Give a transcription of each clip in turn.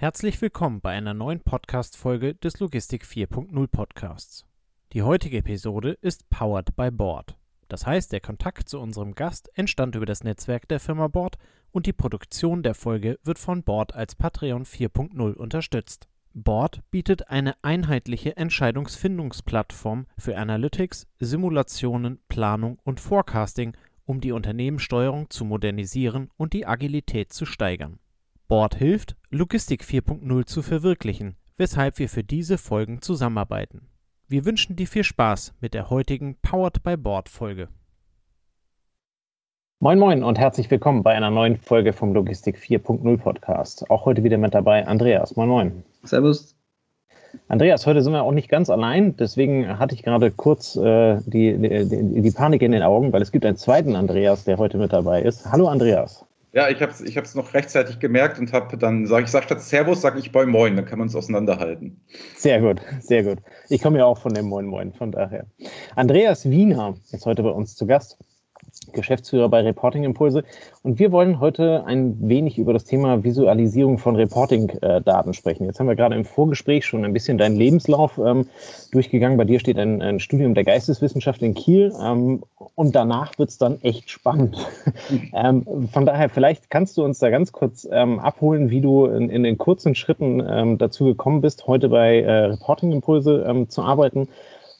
Herzlich willkommen bei einer neuen Podcast-Folge des Logistik 4.0 Podcasts. Die heutige Episode ist powered by Board. Das heißt, der Kontakt zu unserem Gast entstand über das Netzwerk der Firma Board und die Produktion der Folge wird von Board als Patreon 4.0 unterstützt. Board bietet eine einheitliche Entscheidungsfindungsplattform für Analytics, Simulationen, Planung und Forecasting, um die Unternehmenssteuerung zu modernisieren und die Agilität zu steigern. Board hilft, Logistik 4.0 zu verwirklichen, weshalb wir für diese Folgen zusammenarbeiten. Wir wünschen dir viel Spaß mit der heutigen Powered by Board Folge. Moin Moin und herzlich willkommen bei einer neuen Folge vom Logistik 4.0 Podcast. Auch heute wieder mit dabei Andreas. Moin Moin. Servus. Andreas, heute sind wir auch nicht ganz allein, deswegen hatte ich gerade kurz äh, die, die, die Panik in den Augen, weil es gibt einen zweiten Andreas, der heute mit dabei ist. Hallo Andreas. Ja, ich habe es ich noch rechtzeitig gemerkt und habe dann, sage ich, sag statt Servus, sage ich Moin Moin, dann kann man uns auseinanderhalten. Sehr gut, sehr gut. Ich komme ja auch von dem Moin Moin, von daher. Andreas Wiener ist heute bei uns zu Gast. Geschäftsführer bei Reporting Impulse. Und wir wollen heute ein wenig über das Thema Visualisierung von Reporting-Daten sprechen. Jetzt haben wir gerade im Vorgespräch schon ein bisschen deinen Lebenslauf ähm, durchgegangen. Bei dir steht ein, ein, Studium der Geisteswissenschaft in Kiel ähm, und danach wird es dann echt spannend. ähm, von daher, vielleicht kannst du uns da ganz kurz ähm, abholen, wie du in, in, den kurzen Schritten ähm, dazu gekommen bist, heute bei äh, Reporting Impulse ähm, zu arbeiten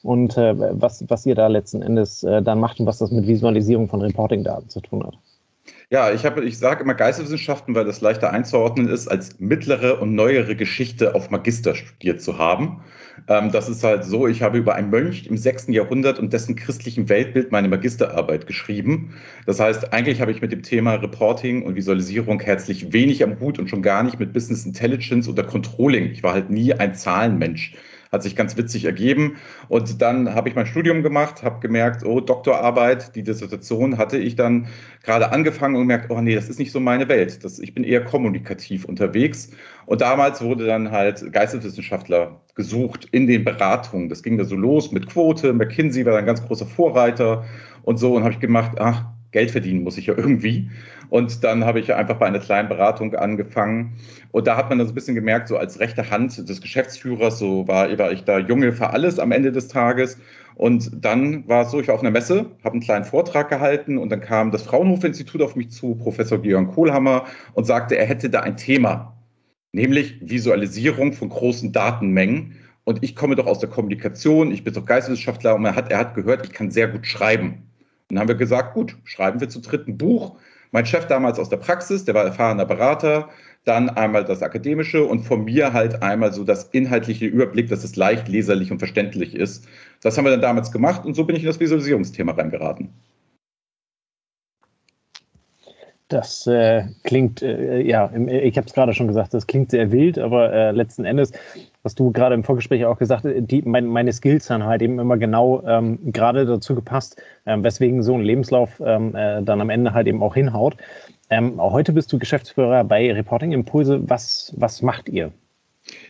und äh, was, was ihr da letzten Endes äh, dann macht und was das mit Visualisierung von Reporting-Daten zu tun hat. Ja, ich, ich sage immer Geisteswissenschaften, weil das leichter einzuordnen ist, als mittlere und neuere Geschichte auf Magister studiert zu haben. Ähm, das ist halt so, ich habe über einen Mönch im 6. Jahrhundert und dessen christlichen Weltbild meine Magisterarbeit geschrieben. Das heißt, eigentlich habe ich mit dem Thema Reporting und Visualisierung herzlich wenig am Hut und schon gar nicht mit Business Intelligence oder Controlling. Ich war halt nie ein Zahlenmensch hat sich ganz witzig ergeben. Und dann habe ich mein Studium gemacht, habe gemerkt, oh, Doktorarbeit, die Dissertation hatte ich dann gerade angefangen und gemerkt, oh nee, das ist nicht so meine Welt. Das, ich bin eher kommunikativ unterwegs. Und damals wurde dann halt Geisteswissenschaftler gesucht in den Beratungen. Das ging da so los mit Quote. McKinsey war ein ganz großer Vorreiter und so. Und habe ich gemacht, ach, Geld verdienen muss ich ja irgendwie. Und dann habe ich einfach bei einer kleinen Beratung angefangen. Und da hat man dann so ein bisschen gemerkt, so als rechte Hand des Geschäftsführers, so war, war ich da Junge für alles am Ende des Tages. Und dann war es so, ich war auf einer Messe, habe einen kleinen Vortrag gehalten und dann kam das Fraunhofer-Institut auf mich zu, Professor Georg Kohlhammer, und sagte, er hätte da ein Thema, nämlich Visualisierung von großen Datenmengen. Und ich komme doch aus der Kommunikation, ich bin doch Geisteswissenschaftler und er hat, er hat gehört, ich kann sehr gut schreiben. Dann haben wir gesagt, gut, schreiben wir zu dritten Buch. Mein Chef damals aus der Praxis, der war erfahrener Berater, dann einmal das Akademische und von mir halt einmal so das inhaltliche Überblick, dass es leicht leserlich und verständlich ist. Das haben wir dann damals gemacht und so bin ich in das Visualisierungsthema reingeraten. Das äh, klingt, äh, ja, ich habe es gerade schon gesagt, das klingt sehr wild, aber äh, letzten Endes, was du gerade im Vorgespräch auch gesagt hast, die, mein, meine Skills haben halt eben immer genau ähm, gerade dazu gepasst, ähm, weswegen so ein Lebenslauf ähm, äh, dann am Ende halt eben auch hinhaut. Ähm, heute bist du Geschäftsführer bei Reporting Impulse. Was, was macht ihr?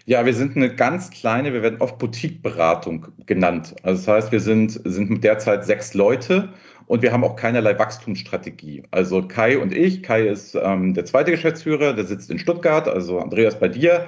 Ja, wir sind eine ganz kleine, wir werden oft Boutique-Beratung genannt. Also das heißt, wir sind, sind derzeit sechs Leute und wir haben auch keinerlei Wachstumsstrategie. Also Kai und ich, Kai ist ähm, der zweite Geschäftsführer, der sitzt in Stuttgart, also Andreas bei dir.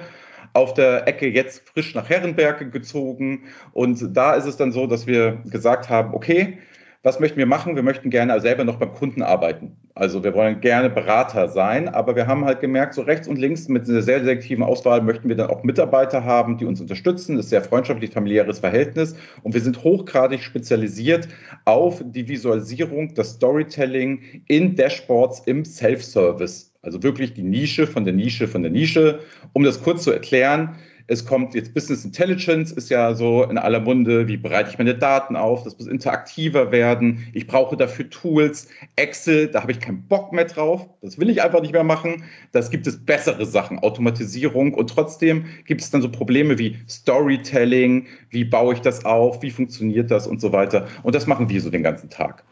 Auf der Ecke jetzt frisch nach Herrenberg gezogen. Und da ist es dann so, dass wir gesagt haben, okay, was möchten wir machen? Wir möchten gerne selber noch beim Kunden arbeiten. Also wir wollen gerne Berater sein, aber wir haben halt gemerkt, so rechts und links mit einer sehr selektiven Auswahl möchten wir dann auch Mitarbeiter haben, die uns unterstützen. Das ist sehr freundschaftlich, familiäres Verhältnis. Und wir sind hochgradig spezialisiert auf die Visualisierung, das Storytelling in Dashboards im Self-Service. Also wirklich die Nische von der Nische von der Nische. Um das kurz zu erklären, es kommt jetzt Business Intelligence, ist ja so in aller Munde, wie bereite ich meine Daten auf, das muss interaktiver werden, ich brauche dafür Tools, Excel, da habe ich keinen Bock mehr drauf, das will ich einfach nicht mehr machen, das gibt es bessere Sachen, Automatisierung. Und trotzdem gibt es dann so Probleme wie Storytelling, wie baue ich das auf, wie funktioniert das? Und so weiter. Und das machen wir so den ganzen Tag.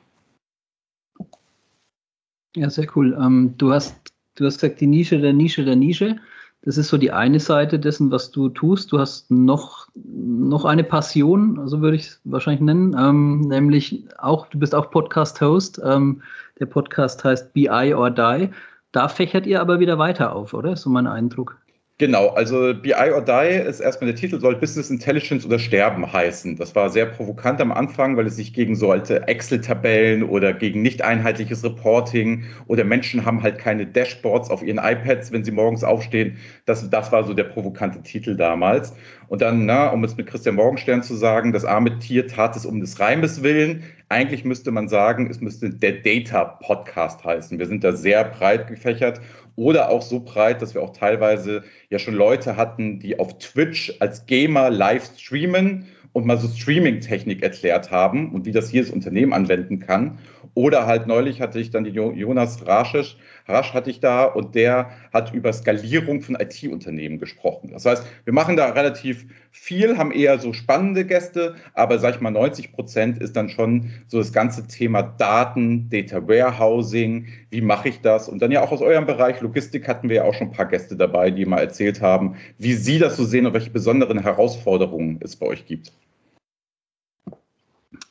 Ja, sehr cool. Ähm, du, hast, du hast gesagt, die Nische der Nische der Nische. Das ist so die eine Seite dessen, was du tust. Du hast noch, noch eine Passion, so würde ich es wahrscheinlich nennen, ähm, nämlich auch, du bist auch Podcast-Host. Ähm, der Podcast heißt BI or Die. Da fächert ihr aber wieder weiter auf, oder? Ist so mein Eindruck. Genau, also BI or Die ist erstmal der Titel, soll Business Intelligence oder Sterben heißen. Das war sehr provokant am Anfang, weil es sich gegen so alte Excel-Tabellen oder gegen nicht einheitliches Reporting oder Menschen haben halt keine Dashboards auf ihren iPads, wenn sie morgens aufstehen. Das, das war so der provokante Titel damals. Und dann, na, um es mit Christian Morgenstern zu sagen, das arme Tier tat es um des Reimes willen. Eigentlich müsste man sagen, es müsste der Data Podcast heißen. Wir sind da sehr breit gefächert oder auch so breit, dass wir auch teilweise ja schon Leute hatten, die auf Twitch als Gamer live streamen und mal so Streaming-Technik erklärt haben und wie das jedes Unternehmen anwenden kann. Oder halt neulich hatte ich dann die Jonas Raschisch, Rasch hatte ich da und der hat über Skalierung von IT-Unternehmen gesprochen. Das heißt, wir machen da relativ viel, haben eher so spannende Gäste, aber sag ich mal, 90 Prozent ist dann schon so das ganze Thema Daten, Data Warehousing, wie mache ich das? Und dann ja auch aus eurem Bereich Logistik hatten wir ja auch schon ein paar Gäste dabei, die mal erzählt haben, wie sie das so sehen und welche besonderen Herausforderungen es bei euch gibt.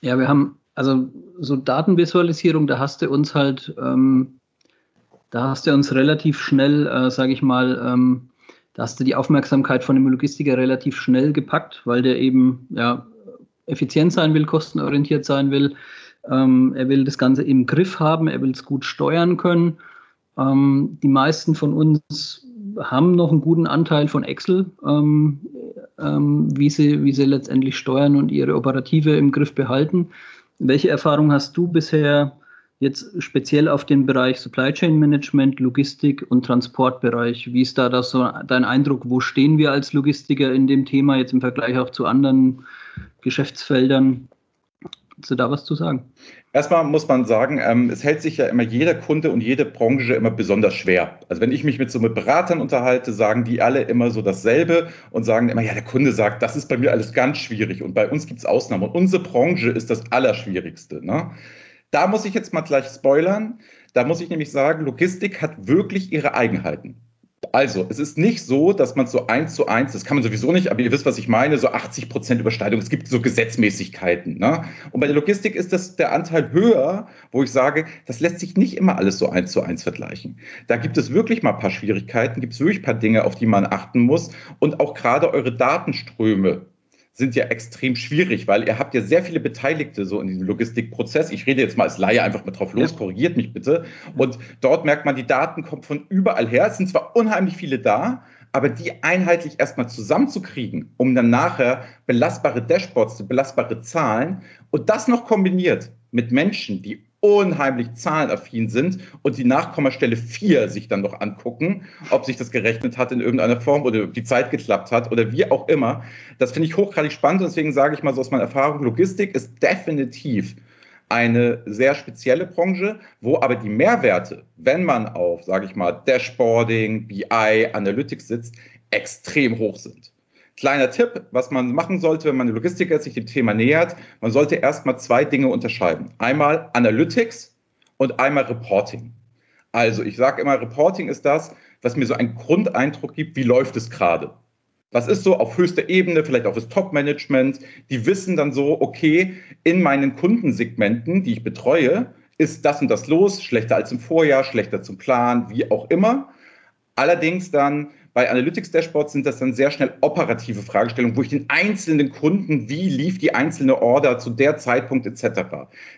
Ja, wir haben also so Datenvisualisierung, da hast du uns halt, ähm, da hast du uns relativ schnell, äh, sage ich mal, ähm, da hast du die Aufmerksamkeit von dem Logistiker relativ schnell gepackt, weil der eben ja, effizient sein will, kostenorientiert sein will. Ähm, er will das Ganze im Griff haben, er will es gut steuern können. Ähm, die meisten von uns haben noch einen guten Anteil von Excel, ähm, ähm, wie, sie, wie sie letztendlich steuern und ihre Operative im Griff behalten. Welche Erfahrung hast du bisher jetzt speziell auf den Bereich Supply Chain Management, Logistik und Transportbereich? Wie ist da das so dein Eindruck? Wo stehen wir als Logistiker in dem Thema jetzt im Vergleich auch zu anderen Geschäftsfeldern? Kannst du da was zu sagen? Erstmal muss man sagen, ähm, es hält sich ja immer jeder Kunde und jede Branche immer besonders schwer. Also wenn ich mich mit so mit Beratern unterhalte, sagen die alle immer so dasselbe und sagen immer, ja, der Kunde sagt, das ist bei mir alles ganz schwierig und bei uns gibt es Ausnahmen und unsere Branche ist das Allerschwierigste. Ne? Da muss ich jetzt mal gleich spoilern. Da muss ich nämlich sagen, Logistik hat wirklich ihre Eigenheiten. Also, es ist nicht so, dass man so eins zu eins, das kann man sowieso nicht, aber ihr wisst, was ich meine, so 80 Prozent Überschneidung. Es gibt so Gesetzmäßigkeiten. Ne? Und bei der Logistik ist das der Anteil höher, wo ich sage, das lässt sich nicht immer alles so eins zu eins vergleichen. Da gibt es wirklich mal ein paar Schwierigkeiten, gibt es wirklich ein paar Dinge, auf die man achten muss. Und auch gerade eure Datenströme sind ja extrem schwierig, weil ihr habt ja sehr viele Beteiligte so in diesem Logistikprozess. Ich rede jetzt mal als Laie einfach mal drauf los, korrigiert mich bitte. Und dort merkt man, die Daten kommen von überall her. Es sind zwar unheimlich viele da, aber die einheitlich erstmal zusammenzukriegen, um dann nachher belastbare Dashboards, belastbare Zahlen und das noch kombiniert mit Menschen, die unheimlich zahlenaffin sind und die Nachkommastelle 4 sich dann noch angucken, ob sich das gerechnet hat in irgendeiner Form oder die Zeit geklappt hat oder wie auch immer. Das finde ich hochgradig spannend und deswegen sage ich mal so aus meiner Erfahrung, Logistik ist definitiv eine sehr spezielle Branche, wo aber die Mehrwerte, wenn man auf, sage ich mal, Dashboarding, BI, Analytics sitzt, extrem hoch sind. Kleiner Tipp, was man machen sollte, wenn man Logistiker sich dem Thema nähert, man sollte erstmal zwei Dinge unterscheiden. Einmal Analytics und einmal Reporting. Also ich sage immer, Reporting ist das, was mir so einen Grundeindruck gibt, wie läuft es gerade. Was ist so auf höchster Ebene, vielleicht auch das Top-Management, die wissen dann so, okay, in meinen Kundensegmenten, die ich betreue, ist das und das los, schlechter als im Vorjahr, schlechter zum Plan, wie auch immer. Allerdings dann bei Analytics Dashboards sind das dann sehr schnell operative Fragestellungen, wo ich den einzelnen Kunden, wie lief die einzelne Order zu der Zeitpunkt etc.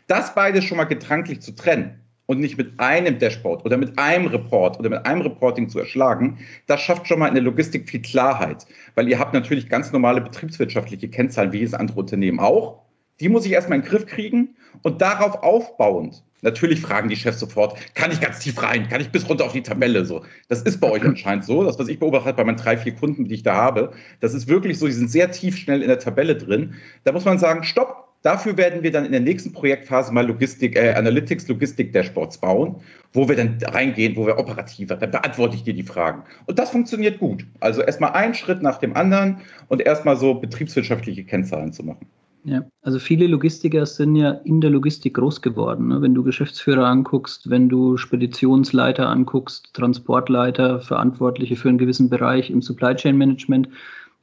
Das beides schon mal getranklich zu trennen und nicht mit einem Dashboard oder mit einem Report oder mit einem Reporting zu erschlagen, das schafft schon mal in der Logistik viel Klarheit, weil ihr habt natürlich ganz normale betriebswirtschaftliche Kennzahlen wie jedes andere Unternehmen auch. Die muss ich erstmal in den Griff kriegen und darauf aufbauend Natürlich fragen die Chefs sofort, kann ich ganz tief rein, kann ich bis runter auf die Tabelle so. Das ist bei euch anscheinend so. Das, was ich beobachtet bei meinen drei, vier Kunden, die ich da habe, das ist wirklich so, die sind sehr tief schnell in der Tabelle drin. Da muss man sagen, stopp, Dafür werden wir dann in der nächsten Projektphase mal Logistik, äh, Analytics, Logistik-Dashboards bauen, wo wir dann reingehen, wo wir operativer, dann beantworte ich dir die Fragen. Und das funktioniert gut. Also erstmal einen Schritt nach dem anderen und erstmal so betriebswirtschaftliche Kennzahlen zu machen. Ja, also viele Logistiker sind ja in der Logistik groß geworden. Ne? Wenn du Geschäftsführer anguckst, wenn du Speditionsleiter anguckst, Transportleiter, Verantwortliche für einen gewissen Bereich im Supply Chain Management.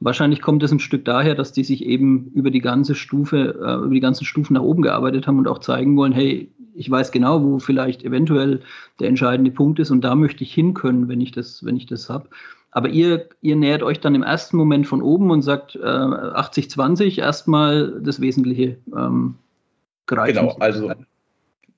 Wahrscheinlich kommt es ein Stück daher, dass die sich eben über die ganze Stufe, äh, über die ganzen Stufen nach oben gearbeitet haben und auch zeigen wollen, hey, ich weiß genau, wo vielleicht eventuell der entscheidende Punkt ist und da möchte ich hin können, wenn ich das, wenn ich das habe. Aber ihr, ihr nähert euch dann im ersten Moment von oben und sagt äh, 80-20 erstmal das Wesentliche ähm, greifen. Genau, also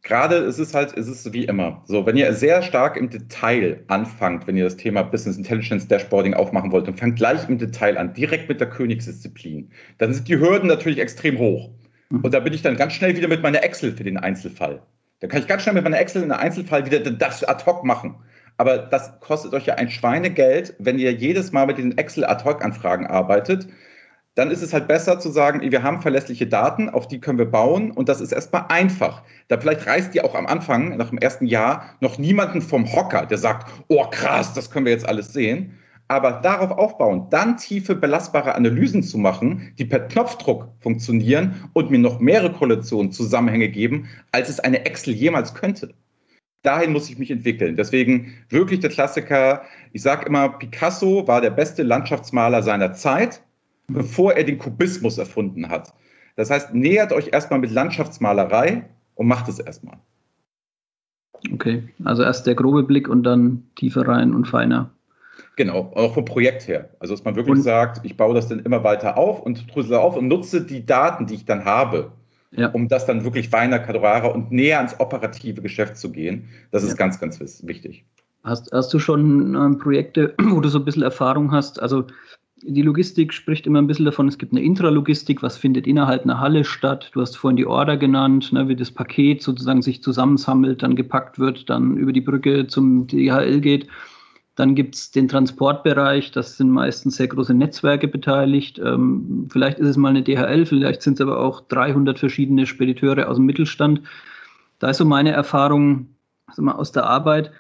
gerade ist es halt, ist es wie immer. So, wenn ihr sehr stark im Detail anfangt, wenn ihr das Thema Business Intelligence Dashboarding aufmachen wollt und fangt gleich im Detail an, direkt mit der Königsdisziplin, dann sind die Hürden natürlich extrem hoch. Mhm. Und da bin ich dann ganz schnell wieder mit meiner Excel für den Einzelfall. Da kann ich ganz schnell mit meiner Excel in der Einzelfall wieder das ad hoc machen. Aber das kostet euch ja ein Schweinegeld, wenn ihr jedes Mal mit diesen Excel-Ad-Hoc-Anfragen arbeitet. Dann ist es halt besser zu sagen, wir haben verlässliche Daten, auf die können wir bauen und das ist erstmal einfach. Da vielleicht reißt ihr auch am Anfang, nach dem ersten Jahr, noch niemanden vom Hocker, der sagt, oh krass, das können wir jetzt alles sehen. Aber darauf aufbauen, dann tiefe, belastbare Analysen zu machen, die per Knopfdruck funktionieren und mir noch mehrere Korrelationen, Zusammenhänge geben, als es eine Excel jemals könnte dahin muss ich mich entwickeln. Deswegen wirklich der Klassiker. Ich sage immer, Picasso war der beste Landschaftsmaler seiner Zeit, bevor er den Kubismus erfunden hat. Das heißt, nähert euch erstmal mit Landschaftsmalerei und macht es erstmal. Okay, also erst der grobe Blick und dann tiefer rein und feiner. Genau, auch vom Projekt her. Also, dass man wirklich und, sagt, ich baue das dann immer weiter auf und drüssel auf und nutze die Daten, die ich dann habe ja. um das dann wirklich feiner, kadurarer und näher ans operative Geschäft zu gehen. Das ist ja. ganz, ganz wichtig. Hast, hast du schon ähm, Projekte, wo du so ein bisschen Erfahrung hast? Also die Logistik spricht immer ein bisschen davon, es gibt eine Intralogistik, was findet innerhalb einer Halle statt. Du hast vorhin die Order genannt, ne, wie das Paket sozusagen sich zusammensammelt, dann gepackt wird, dann über die Brücke zum DHL geht. Dann gibt es den Transportbereich, das sind meistens sehr große Netzwerke beteiligt. Ähm, vielleicht ist es mal eine DHL, vielleicht sind es aber auch 300 verschiedene Spediteure aus dem Mittelstand. Da ist so meine Erfahrung also mal aus der Arbeit,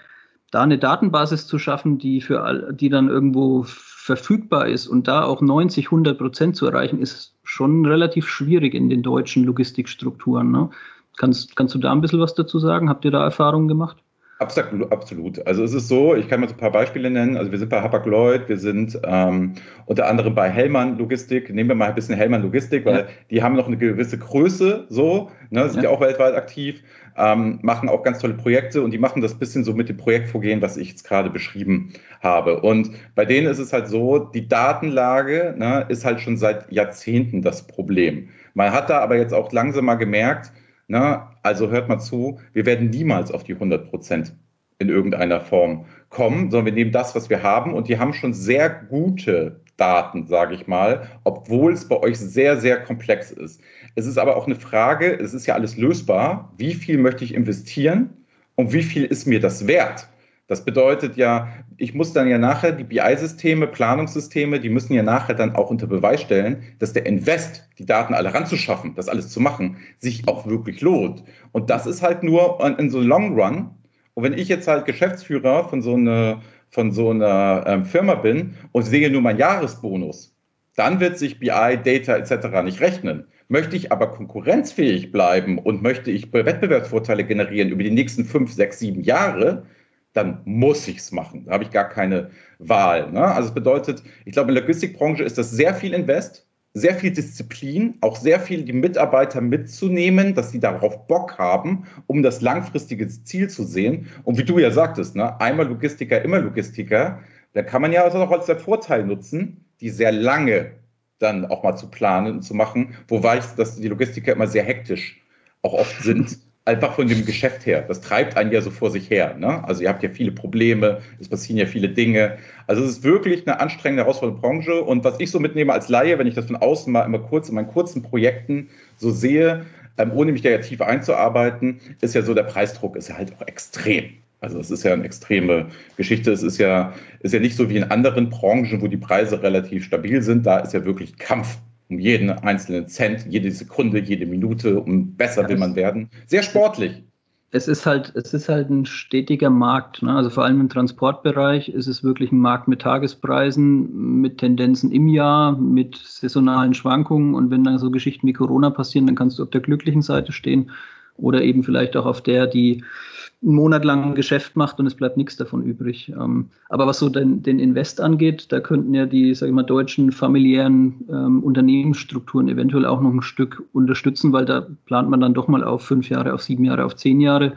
da eine Datenbasis zu schaffen, die, für all, die dann irgendwo verfügbar ist und da auch 90, 100 Prozent zu erreichen, ist schon relativ schwierig in den deutschen Logistikstrukturen. Ne? Kannst, kannst du da ein bisschen was dazu sagen? Habt ihr da Erfahrungen gemacht? Absolut, absolut. Also es ist so, ich kann mal so ein paar Beispiele nennen. Also wir sind bei Hapag-Lloyd, wir sind ähm, unter anderem bei Hellmann Logistik. Nehmen wir mal ein bisschen Hellmann Logistik, weil ja. die haben noch eine gewisse Größe, so, ne, sind ja, ja auch weltweit aktiv, ähm, machen auch ganz tolle Projekte und die machen das bisschen so mit dem Projektvorgehen, was ich jetzt gerade beschrieben habe. Und bei denen ist es halt so, die Datenlage ne, ist halt schon seit Jahrzehnten das Problem. Man hat da aber jetzt auch langsam mal gemerkt, na, also hört mal zu, wir werden niemals auf die 100 Prozent in irgendeiner Form kommen, sondern wir nehmen das, was wir haben und die haben schon sehr gute Daten, sage ich mal, obwohl es bei euch sehr, sehr komplex ist. Es ist aber auch eine Frage, es ist ja alles lösbar, wie viel möchte ich investieren und wie viel ist mir das wert? Das bedeutet ja, ich muss dann ja nachher die BI-Systeme, Planungssysteme, die müssen ja nachher dann auch unter Beweis stellen, dass der Invest, die Daten alle ranzuschaffen, das alles zu machen, sich auch wirklich lohnt. Und das ist halt nur in so Long Run. Und wenn ich jetzt halt Geschäftsführer von so einer, von so einer ähm, Firma bin und sehe nur meinen Jahresbonus, dann wird sich BI, Data etc. nicht rechnen. Möchte ich aber konkurrenzfähig bleiben und möchte ich Wettbewerbsvorteile generieren über die nächsten fünf, sechs, sieben Jahre, dann muss ich es machen. Da habe ich gar keine Wahl. Ne? Also es bedeutet, ich glaube, in der Logistikbranche ist das sehr viel Invest, sehr viel Disziplin, auch sehr viel die Mitarbeiter mitzunehmen, dass sie darauf Bock haben, um das langfristige Ziel zu sehen. Und wie du ja sagtest, ne, einmal Logistiker, immer Logistiker, da kann man ja also auch als der Vorteil nutzen, die sehr lange dann auch mal zu planen und zu machen, wobei ich, dass die Logistiker immer sehr hektisch auch oft sind einfach von dem Geschäft her. Das treibt einen ja so vor sich her. Ne? Also ihr habt ja viele Probleme, es passieren ja viele Dinge. Also es ist wirklich eine anstrengende, herausfordernde Branche. Und was ich so mitnehme als Laie, wenn ich das von außen mal immer kurz in meinen kurzen Projekten so sehe, ähm, ohne mich da ja tiefer einzuarbeiten, ist ja so, der Preisdruck ist ja halt auch extrem. Also es ist ja eine extreme Geschichte. Es ist ja, ist ja nicht so wie in anderen Branchen, wo die Preise relativ stabil sind. Da ist ja wirklich Kampf um jeden einzelnen Cent, jede Sekunde, jede Minute, um besser will man werden. Sehr sportlich. Es ist halt, es ist halt ein stetiger Markt. Ne? Also vor allem im Transportbereich ist es wirklich ein Markt mit Tagespreisen, mit Tendenzen im Jahr, mit saisonalen Schwankungen. Und wenn dann so Geschichten wie Corona passieren, dann kannst du auf der glücklichen Seite stehen oder eben vielleicht auch auf der, die einen Monat lang ein Geschäft macht und es bleibt nichts davon übrig. Ähm, aber was so den, den Invest angeht, da könnten ja die, sage ich mal, deutschen familiären ähm, Unternehmensstrukturen eventuell auch noch ein Stück unterstützen, weil da plant man dann doch mal auf fünf Jahre, auf sieben Jahre, auf zehn Jahre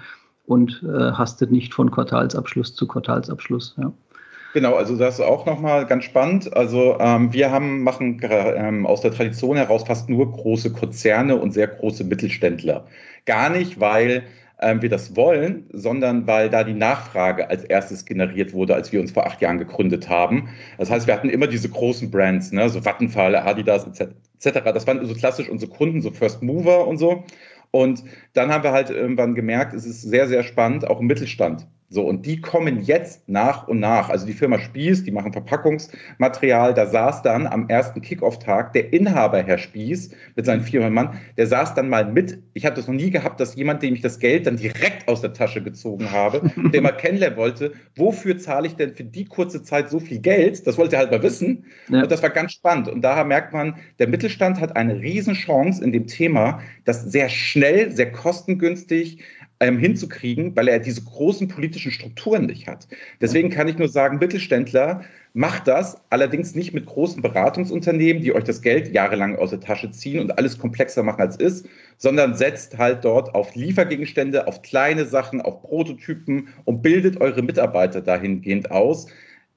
und äh, hastet nicht von Quartalsabschluss zu Quartalsabschluss. Ja. Genau, also das ist auch nochmal ganz spannend. Also ähm, wir haben, machen ähm, aus der Tradition heraus fast nur große Konzerne und sehr große Mittelständler. Gar nicht, weil ähm, wir das wollen, sondern weil da die Nachfrage als erstes generiert wurde, als wir uns vor acht Jahren gegründet haben. Das heißt, wir hatten immer diese großen Brands, ne, so Vattenfall, Adidas etc. Das waren so klassisch unsere Kunden, so First Mover und so. Und dann haben wir halt irgendwann gemerkt, es ist sehr, sehr spannend, auch im Mittelstand so, und die kommen jetzt nach und nach. Also die Firma Spieß, die machen Verpackungsmaterial. Da saß dann am ersten Kickoff-Tag der Inhaber, Herr Spieß, mit seinen 400 Mann, der saß dann mal mit. Ich habe das noch nie gehabt, dass jemand, dem ich das Geld dann direkt aus der Tasche gezogen habe, der mal kennenlernen wollte, wofür zahle ich denn für die kurze Zeit so viel Geld? Das wollte er halt mal wissen. Ja. Und das war ganz spannend. Und daher merkt man, der Mittelstand hat eine Riesenchance in dem Thema, das sehr schnell, sehr kostengünstig, ähm, hinzukriegen, weil er diese großen politischen Strukturen nicht hat. Deswegen kann ich nur sagen, Mittelständler, macht das, allerdings nicht mit großen Beratungsunternehmen, die euch das Geld jahrelang aus der Tasche ziehen und alles komplexer machen als ist, sondern setzt halt dort auf Liefergegenstände, auf kleine Sachen, auf Prototypen und bildet eure Mitarbeiter dahingehend aus.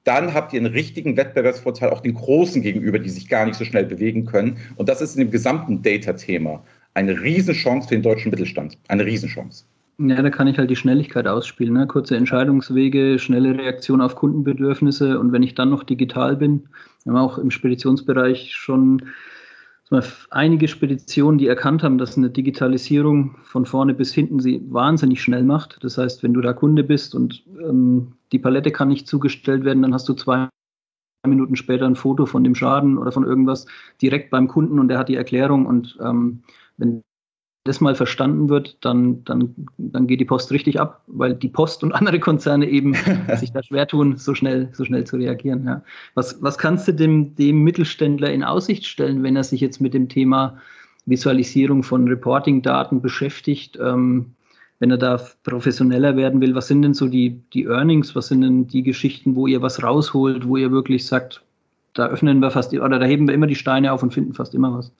Dann habt ihr einen richtigen Wettbewerbsvorteil auch den Großen gegenüber, die sich gar nicht so schnell bewegen können. Und das ist in dem gesamten Data-Thema eine Riesenchance für den deutschen Mittelstand. Eine Riesenchance. Ja, da kann ich halt die Schnelligkeit ausspielen. Ne? Kurze Entscheidungswege, schnelle Reaktion auf Kundenbedürfnisse und wenn ich dann noch digital bin, wir haben auch im Speditionsbereich schon einige Speditionen, die erkannt haben, dass eine Digitalisierung von vorne bis hinten sie wahnsinnig schnell macht. Das heißt, wenn du da Kunde bist und ähm, die Palette kann nicht zugestellt werden, dann hast du zwei Minuten später ein Foto von dem Schaden oder von irgendwas direkt beim Kunden und der hat die Erklärung und ähm, wenn das mal verstanden wird, dann, dann, dann geht die Post richtig ab, weil die Post und andere Konzerne eben sich da schwer tun, so schnell, so schnell zu reagieren. Ja. Was, was kannst du dem, dem Mittelständler in Aussicht stellen, wenn er sich jetzt mit dem Thema Visualisierung von Reporting-Daten beschäftigt? Ähm, wenn er da professioneller werden will, was sind denn so die, die Earnings, was sind denn die Geschichten, wo ihr was rausholt, wo ihr wirklich sagt, da öffnen wir fast, oder da heben wir immer die Steine auf und finden fast immer was?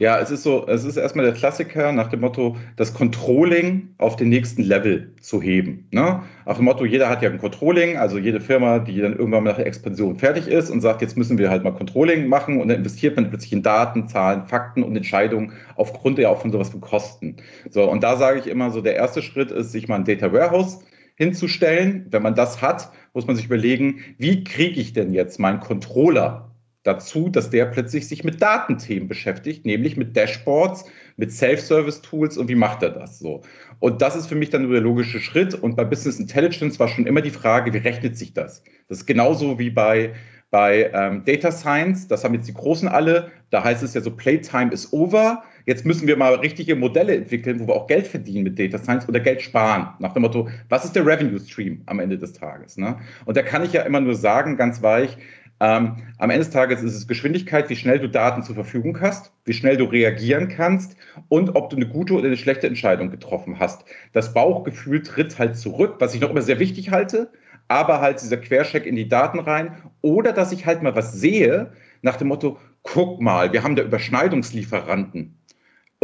Ja, es ist so, es ist erstmal der Klassiker nach dem Motto, das Controlling auf den nächsten Level zu heben. Ne? Auf dem Motto, jeder hat ja ein Controlling, also jede Firma, die dann irgendwann nach der Expansion fertig ist und sagt, jetzt müssen wir halt mal Controlling machen und dann investiert man plötzlich in Daten, Zahlen, Fakten und Entscheidungen aufgrund ja auch von sowas von Kosten. So, und da sage ich immer so, der erste Schritt ist, sich mal ein Data Warehouse hinzustellen. Wenn man das hat, muss man sich überlegen, wie kriege ich denn jetzt meinen Controller dazu, dass der plötzlich sich mit Datenthemen beschäftigt, nämlich mit Dashboards, mit Self-Service-Tools und wie macht er das so? Und das ist für mich dann der logische Schritt. Und bei Business Intelligence war schon immer die Frage, wie rechnet sich das? Das ist genauso wie bei, bei ähm, Data Science, das haben jetzt die Großen alle, da heißt es ja so, Playtime is over. Jetzt müssen wir mal richtige Modelle entwickeln, wo wir auch Geld verdienen mit Data Science oder Geld sparen. Nach dem Motto, was ist der Revenue Stream am Ende des Tages? Ne? Und da kann ich ja immer nur sagen, ganz weich, ähm, am Ende des Tages ist es Geschwindigkeit, wie schnell du Daten zur Verfügung hast, wie schnell du reagieren kannst und ob du eine gute oder eine schlechte Entscheidung getroffen hast. Das Bauchgefühl tritt halt zurück, was ich noch immer sehr wichtig halte, aber halt dieser Quercheck in die Daten rein oder dass ich halt mal was sehe nach dem Motto, guck mal, wir haben da Überschneidungslieferanten.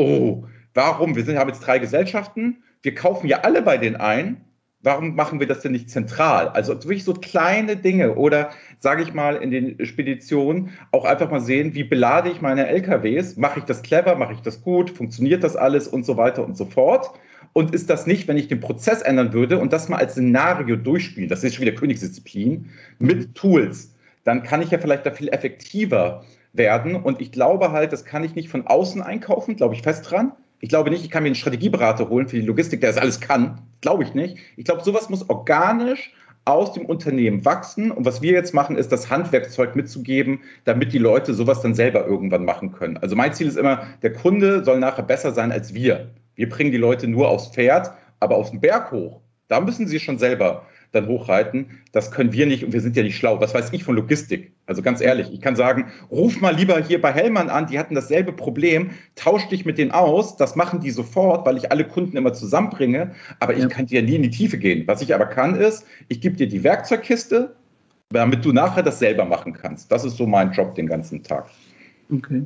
Oh, warum? Wir sind, haben jetzt drei Gesellschaften, wir kaufen ja alle bei denen ein warum machen wir das denn nicht zentral? Also wirklich so kleine Dinge oder sage ich mal in den Speditionen auch einfach mal sehen, wie belade ich meine LKWs? Mache ich das clever? Mache ich das gut? Funktioniert das alles und so weiter und so fort? Und ist das nicht, wenn ich den Prozess ändern würde und das mal als Szenario durchspielen, das ist schon wieder Königsdisziplin, mit Tools, dann kann ich ja vielleicht da viel effektiver werden. Und ich glaube halt, das kann ich nicht von außen einkaufen, glaube ich fest dran. Ich glaube nicht, ich kann mir einen Strategieberater holen für die Logistik, der das alles kann. Glaube ich nicht. Ich glaube, sowas muss organisch aus dem Unternehmen wachsen. Und was wir jetzt machen, ist das Handwerkzeug mitzugeben, damit die Leute sowas dann selber irgendwann machen können. Also mein Ziel ist immer, der Kunde soll nachher besser sein als wir. Wir bringen die Leute nur aufs Pferd, aber aus dem Berg hoch. Da müssen sie schon selber dann hochreiten. Das können wir nicht und wir sind ja nicht schlau. Was weiß ich von Logistik? Also ganz ehrlich, ich kann sagen, ruf mal lieber hier bei Hellmann an, die hatten dasselbe Problem, tausch dich mit denen aus, das machen die sofort, weil ich alle Kunden immer zusammenbringe, aber ich ja. kann dir nie in die Tiefe gehen. Was ich aber kann ist, ich gebe dir die Werkzeugkiste, damit du nachher das selber machen kannst. Das ist so mein Job den ganzen Tag. Okay.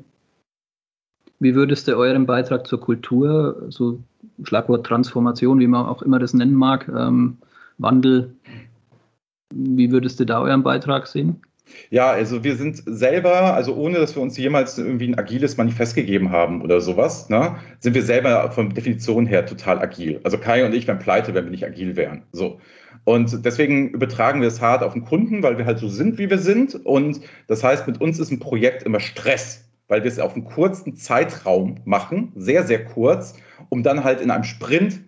Wie würdest du euren Beitrag zur Kultur, so Schlagwort Transformation, wie man auch immer das nennen mag, ähm, Wandel. Wie würdest du da euren Beitrag sehen? Ja, also wir sind selber, also ohne dass wir uns jemals irgendwie ein agiles Manifest gegeben haben oder sowas, ne, sind wir selber von Definition her total agil. Also Kai und ich wären pleite, wenn wir nicht agil wären. So. Und deswegen übertragen wir es hart auf den Kunden, weil wir halt so sind, wie wir sind. Und das heißt, mit uns ist ein Projekt immer Stress, weil wir es auf einen kurzen Zeitraum machen, sehr, sehr kurz, um dann halt in einem Sprint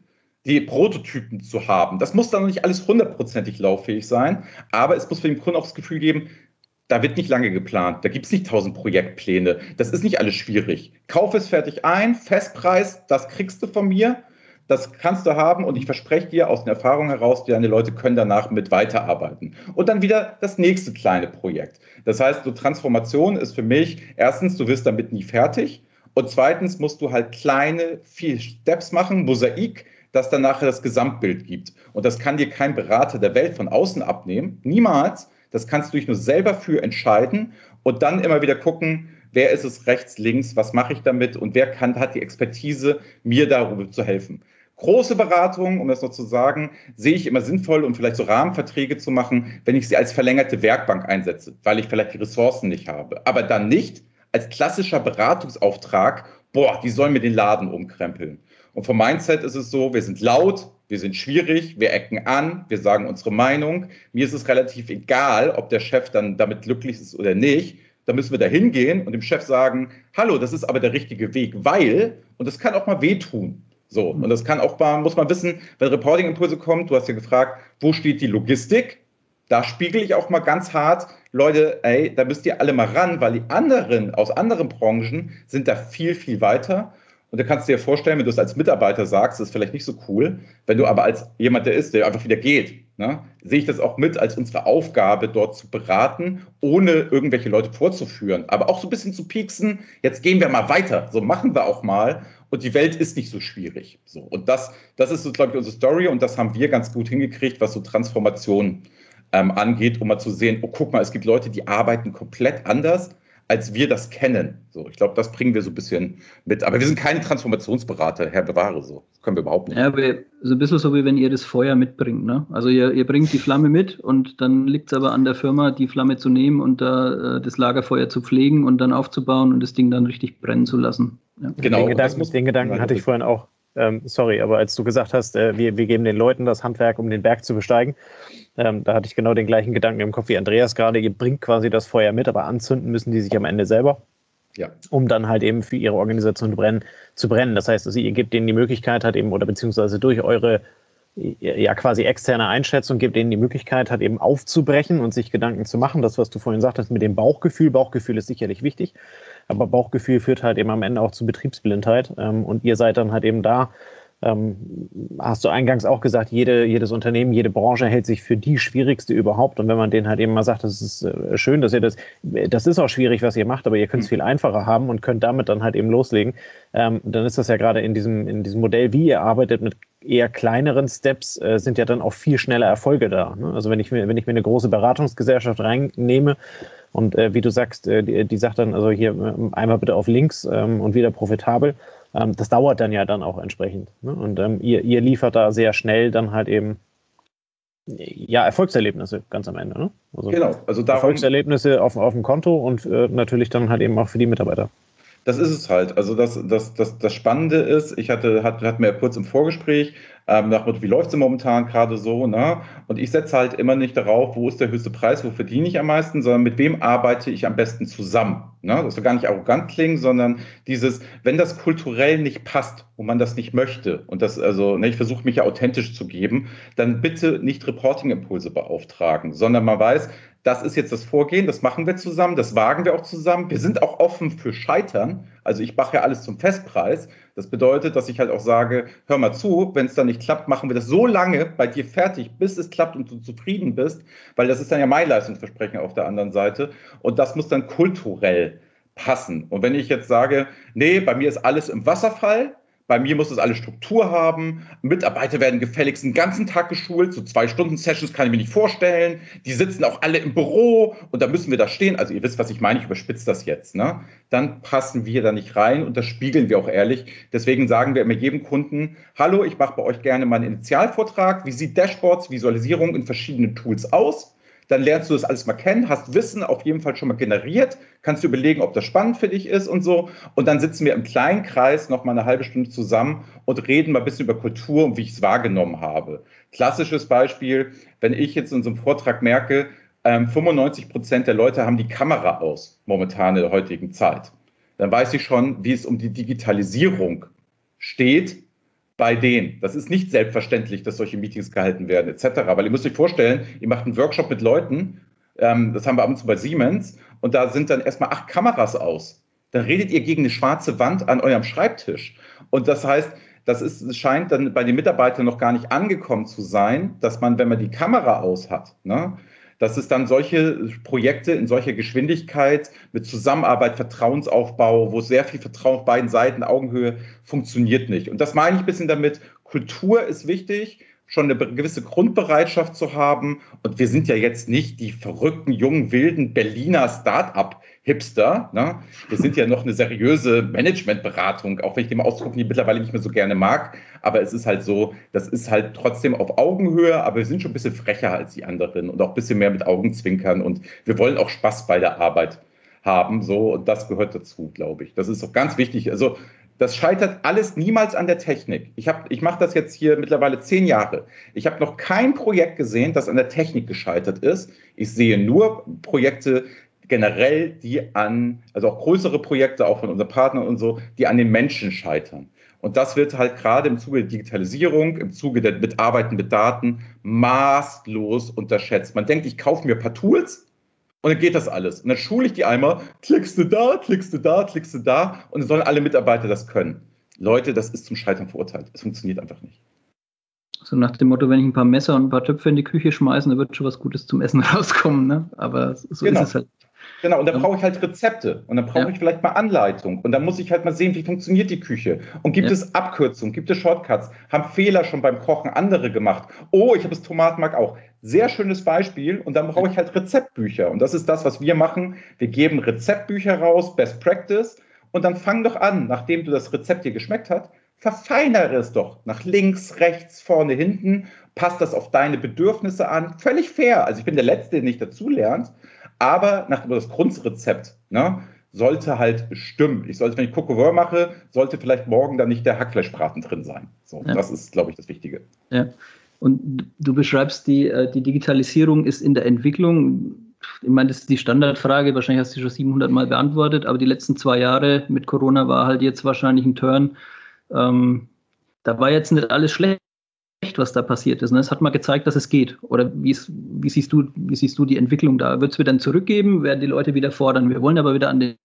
die Prototypen zu haben. Das muss dann nicht alles hundertprozentig lauffähig sein, aber es muss für den Kunden auch das Gefühl geben, da wird nicht lange geplant, da gibt es nicht tausend Projektpläne, das ist nicht alles schwierig. Kauf es fertig ein, Festpreis, das kriegst du von mir, das kannst du haben und ich verspreche dir aus der Erfahrung heraus, deine Leute können danach mit weiterarbeiten. Und dann wieder das nächste kleine Projekt. Das heißt, so Transformation ist für mich, erstens, du wirst damit nie fertig und zweitens musst du halt kleine, vier Steps machen, Mosaik, das dann nachher das Gesamtbild gibt. Und das kann dir kein Berater der Welt von außen abnehmen. Niemals. Das kannst du dich nur selber für entscheiden und dann immer wieder gucken, wer ist es rechts, links, was mache ich damit und wer kann, hat die Expertise, mir darüber zu helfen. Große Beratungen, um das noch zu sagen, sehe ich immer sinnvoll, um vielleicht so Rahmenverträge zu machen, wenn ich sie als verlängerte Werkbank einsetze, weil ich vielleicht die Ressourcen nicht habe. Aber dann nicht als klassischer Beratungsauftrag, boah, die sollen mir den Laden umkrempeln. Und vom Mindset ist es so, wir sind laut, wir sind schwierig, wir ecken an, wir sagen unsere Meinung. Mir ist es relativ egal, ob der Chef dann damit glücklich ist oder nicht. Da müssen wir da hingehen und dem Chef sagen, hallo, das ist aber der richtige Weg, weil, und das kann auch mal wehtun. So, und das kann auch mal, muss man wissen, wenn Reporting-Impulse kommt, du hast ja gefragt, wo steht die Logistik? Da spiegel ich auch mal ganz hart, Leute, ey, da müsst ihr alle mal ran, weil die anderen aus anderen Branchen sind da viel, viel weiter. Und du kannst dir vorstellen, wenn du es als Mitarbeiter sagst, ist vielleicht nicht so cool. Wenn du aber als jemand, der ist, der einfach wieder geht, ne, sehe ich das auch mit als unsere Aufgabe, dort zu beraten, ohne irgendwelche Leute vorzuführen. Aber auch so ein bisschen zu pieksen, jetzt gehen wir mal weiter. So machen wir auch mal. Und die Welt ist nicht so schwierig. So. Und das, das ist, so, glaube ich, unsere Story. Und das haben wir ganz gut hingekriegt, was so Transformation ähm, angeht, um mal zu sehen, oh, guck mal, es gibt Leute, die arbeiten komplett anders als wir das kennen. So, ich glaube, das bringen wir so ein bisschen mit. Aber wir sind keine Transformationsberater, Herr Bewahre, so. Das können wir überhaupt nicht. Ja, aber so ein bisschen so, wie wenn ihr das Feuer mitbringt. Ne? Also ihr, ihr bringt die Flamme mit und dann liegt es aber an der Firma, die Flamme zu nehmen und da äh, das Lagerfeuer zu pflegen und dann aufzubauen und das Ding dann richtig brennen zu lassen. Ja. Genau. Den Gedanken, den Gedanken hatte ich vorhin auch. Ähm, sorry, aber als du gesagt hast, äh, wir, wir geben den Leuten das Handwerk, um den Berg zu besteigen, ähm, da hatte ich genau den gleichen Gedanken im Kopf wie Andreas gerade. Ihr bringt quasi das Feuer mit, aber anzünden müssen die sich am Ende selber. Ja. Um dann halt eben für ihre Organisation zu brennen. Zu brennen. Das heißt, also ihr gebt denen die Möglichkeit, hat eben, oder beziehungsweise durch eure ja quasi externe Einschätzung gibt denen die Möglichkeit, hat eben aufzubrechen und sich Gedanken zu machen. Das, was du vorhin sagtest mit dem Bauchgefühl. Bauchgefühl ist sicherlich wichtig, aber Bauchgefühl führt halt eben am Ende auch zu Betriebsblindheit. Ähm, und ihr seid dann halt eben da, ähm, hast du eingangs auch gesagt, jede, jedes Unternehmen, jede Branche hält sich für die schwierigste überhaupt. Und wenn man denen halt eben mal sagt, das ist äh, schön, dass ihr das, das ist auch schwierig, was ihr macht, aber ihr könnt es mhm. viel einfacher haben und könnt damit dann halt eben loslegen, ähm, dann ist das ja gerade in diesem, in diesem Modell, wie ihr arbeitet mit eher kleineren Steps, äh, sind ja dann auch viel schneller Erfolge da. Ne? Also wenn ich, mir, wenn ich mir eine große Beratungsgesellschaft reinnehme, und äh, wie du sagst, äh, die, die, sagt dann also hier äh, einmal bitte auf links ähm, und wieder profitabel, ähm, das dauert dann ja dann auch entsprechend. Ne? Und ähm, ihr, ihr liefert da sehr schnell dann halt eben ja, Erfolgserlebnisse ganz am Ende. Ne? Also genau, also darum, Erfolgserlebnisse auf, auf dem Konto und äh, natürlich dann halt eben auch für die Mitarbeiter. Das ist es halt. Also das, das, das, das Spannende ist, ich hatte, hat, hatten wir ja kurz im Vorgespräch, ähm, nach wie läuft es momentan gerade so, ne? Und ich setze halt immer nicht darauf, wo ist der höchste Preis, wo verdiene ich am meisten, sondern mit wem arbeite ich am besten zusammen. Ne? Das soll gar nicht arrogant klingen, sondern dieses, wenn das kulturell nicht passt und man das nicht möchte, und das, also, ne, ich versuche mich ja authentisch zu geben, dann bitte nicht Reporting-Impulse beauftragen, sondern man weiß, das ist jetzt das Vorgehen, das machen wir zusammen, das wagen wir auch zusammen. Wir sind auch offen für Scheitern. Also ich mache ja alles zum Festpreis. Das bedeutet, dass ich halt auch sage, hör mal zu, wenn es dann nicht klappt, machen wir das so lange bei dir fertig, bis es klappt und du zufrieden bist, weil das ist dann ja mein Leistungsversprechen auf der anderen Seite. Und das muss dann kulturell passen. Und wenn ich jetzt sage, nee, bei mir ist alles im Wasserfall, bei mir muss es alle Struktur haben. Mitarbeiter werden gefälligst den ganzen Tag geschult. So zwei Stunden Sessions kann ich mir nicht vorstellen. Die sitzen auch alle im Büro und da müssen wir da stehen. Also ihr wisst, was ich meine. Ich überspitze das jetzt. Ne? Dann passen wir da nicht rein und das spiegeln wir auch ehrlich. Deswegen sagen wir immer jedem Kunden, hallo, ich mache bei euch gerne meinen Initialvortrag. Wie sieht Dashboards, Visualisierung in verschiedenen Tools aus? Dann lernst du das alles mal kennen, hast Wissen auf jeden Fall schon mal generiert, kannst du überlegen, ob das spannend für dich ist und so. Und dann sitzen wir im kleinen Kreis noch mal eine halbe Stunde zusammen und reden mal ein bisschen über Kultur und wie ich es wahrgenommen habe. Klassisches Beispiel, wenn ich jetzt in so einem Vortrag merke, 95 ähm, Prozent der Leute haben die Kamera aus, momentan in der heutigen Zeit. Dann weiß ich schon, wie es um die Digitalisierung steht bei denen. Das ist nicht selbstverständlich, dass solche Meetings gehalten werden, etc. Weil ihr müsst euch vorstellen, ihr macht einen Workshop mit Leuten, ähm, das haben wir ab und zu bei Siemens, und da sind dann erstmal acht Kameras aus. Dann redet ihr gegen eine schwarze Wand an eurem Schreibtisch. Und das heißt, das ist, scheint dann bei den Mitarbeitern noch gar nicht angekommen zu sein, dass man, wenn man die Kamera aus hat, ne, dass es dann solche Projekte in solcher Geschwindigkeit mit Zusammenarbeit, Vertrauensaufbau, wo sehr viel Vertrauen auf beiden Seiten, Augenhöhe funktioniert nicht. Und das meine ich ein bisschen damit. Kultur ist wichtig, schon eine gewisse Grundbereitschaft zu haben. Und wir sind ja jetzt nicht die verrückten, jungen, wilden Berliner Start-up-Hipster. Ne? Wir sind ja noch eine seriöse Managementberatung, auch wenn ich den Ausdruck mittlerweile nicht mehr so gerne mag. Aber es ist halt so, das ist halt trotzdem auf Augenhöhe, aber wir sind schon ein bisschen frecher als die anderen und auch ein bisschen mehr mit Augenzwinkern. Und wir wollen auch Spaß bei der Arbeit haben. So, und das gehört dazu, glaube ich. Das ist auch ganz wichtig. Also das scheitert alles niemals an der Technik. Ich, ich mache das jetzt hier mittlerweile zehn Jahre. Ich habe noch kein Projekt gesehen, das an der Technik gescheitert ist. Ich sehe nur Projekte generell, die an, also auch größere Projekte, auch von unseren Partnern und so, die an den Menschen scheitern. Und das wird halt gerade im Zuge der Digitalisierung, im Zuge der Mitarbeiten mit Daten maßlos unterschätzt. Man denkt, ich kaufe mir ein paar Tools und dann geht das alles. Und dann schule ich die einmal, klickst du da, klickst du da, klickst du da und dann sollen alle Mitarbeiter das können. Leute, das ist zum Scheitern verurteilt. Es funktioniert einfach nicht. So nach dem Motto, wenn ich ein paar Messer und ein paar Töpfe in die Küche schmeiße, dann wird schon was Gutes zum Essen rauskommen. Ne? Aber so genau. ist es halt. Genau, und dann brauche ich halt Rezepte und dann brauche ja. ich vielleicht mal Anleitung und dann muss ich halt mal sehen, wie funktioniert die Küche und gibt ja. es Abkürzungen, gibt es Shortcuts, haben Fehler schon beim Kochen andere gemacht. Oh, ich habe das Tomatenmark auch. Sehr schönes Beispiel und dann brauche ich halt Rezeptbücher und das ist das, was wir machen. Wir geben Rezeptbücher raus, Best Practice und dann fang doch an, nachdem du das Rezept dir geschmeckt hat, verfeinere es doch nach links, rechts, vorne, hinten, passt das auf deine Bedürfnisse an. Völlig fair. Also ich bin der Letzte, der nicht dazulernt. Aber nach das Grundrezept ne, sollte halt stimmen. Ich sollte, wenn ich Coco mache, sollte vielleicht morgen dann nicht der Hackfleischbraten drin sein. So, ja. Das ist, glaube ich, das Wichtige. Ja. Und du beschreibst, die, äh, die Digitalisierung ist in der Entwicklung. Ich meine, das ist die Standardfrage, wahrscheinlich hast du sie schon 700 Mal beantwortet, aber die letzten zwei Jahre mit Corona war halt jetzt wahrscheinlich ein Turn. Ähm, da war jetzt nicht alles schlecht was da passiert ist. Ne? Es hat mal gezeigt, dass es geht. Oder wie, wie, siehst, du, wie siehst du die Entwicklung da? Wird es wieder zurückgeben? Werden die Leute wieder fordern? Wir wollen aber wieder an den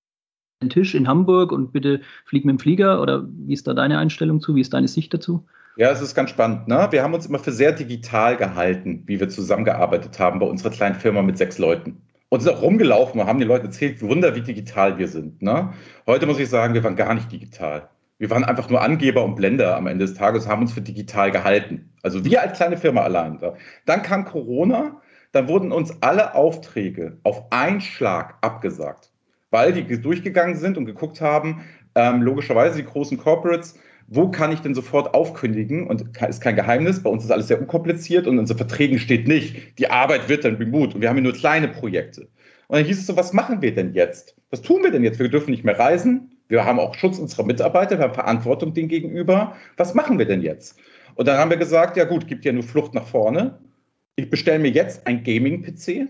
Tisch in Hamburg und bitte flieg mit dem Flieger? Oder wie ist da deine Einstellung zu? Wie ist deine Sicht dazu? Ja, es ist ganz spannend. Ne? Wir haben uns immer für sehr digital gehalten, wie wir zusammengearbeitet haben bei unserer kleinen Firma mit sechs Leuten. Und sind auch rumgelaufen und haben den Leuten erzählt, Wunder, wie digital wir sind. Ne? Heute muss ich sagen, wir waren gar nicht digital. Wir waren einfach nur Angeber und Blender am Ende des Tages, haben uns für digital gehalten. Also wir als kleine Firma allein. Dann kam Corona, dann wurden uns alle Aufträge auf einen Schlag abgesagt, weil die durchgegangen sind und geguckt haben, ähm, logischerweise die großen Corporates, wo kann ich denn sofort aufkündigen? Und ist kein Geheimnis, bei uns ist alles sehr unkompliziert und in unseren Verträgen steht nicht, die Arbeit wird dann remote und wir haben hier nur kleine Projekte. Und dann hieß es so, was machen wir denn jetzt? Was tun wir denn jetzt? Wir dürfen nicht mehr reisen, wir haben auch Schutz unserer Mitarbeiter, wir haben Verantwortung denen gegenüber. Was machen wir denn jetzt? Und dann haben wir gesagt, ja gut, gibt ja nur Flucht nach vorne. Ich bestelle mir jetzt ein Gaming-PC.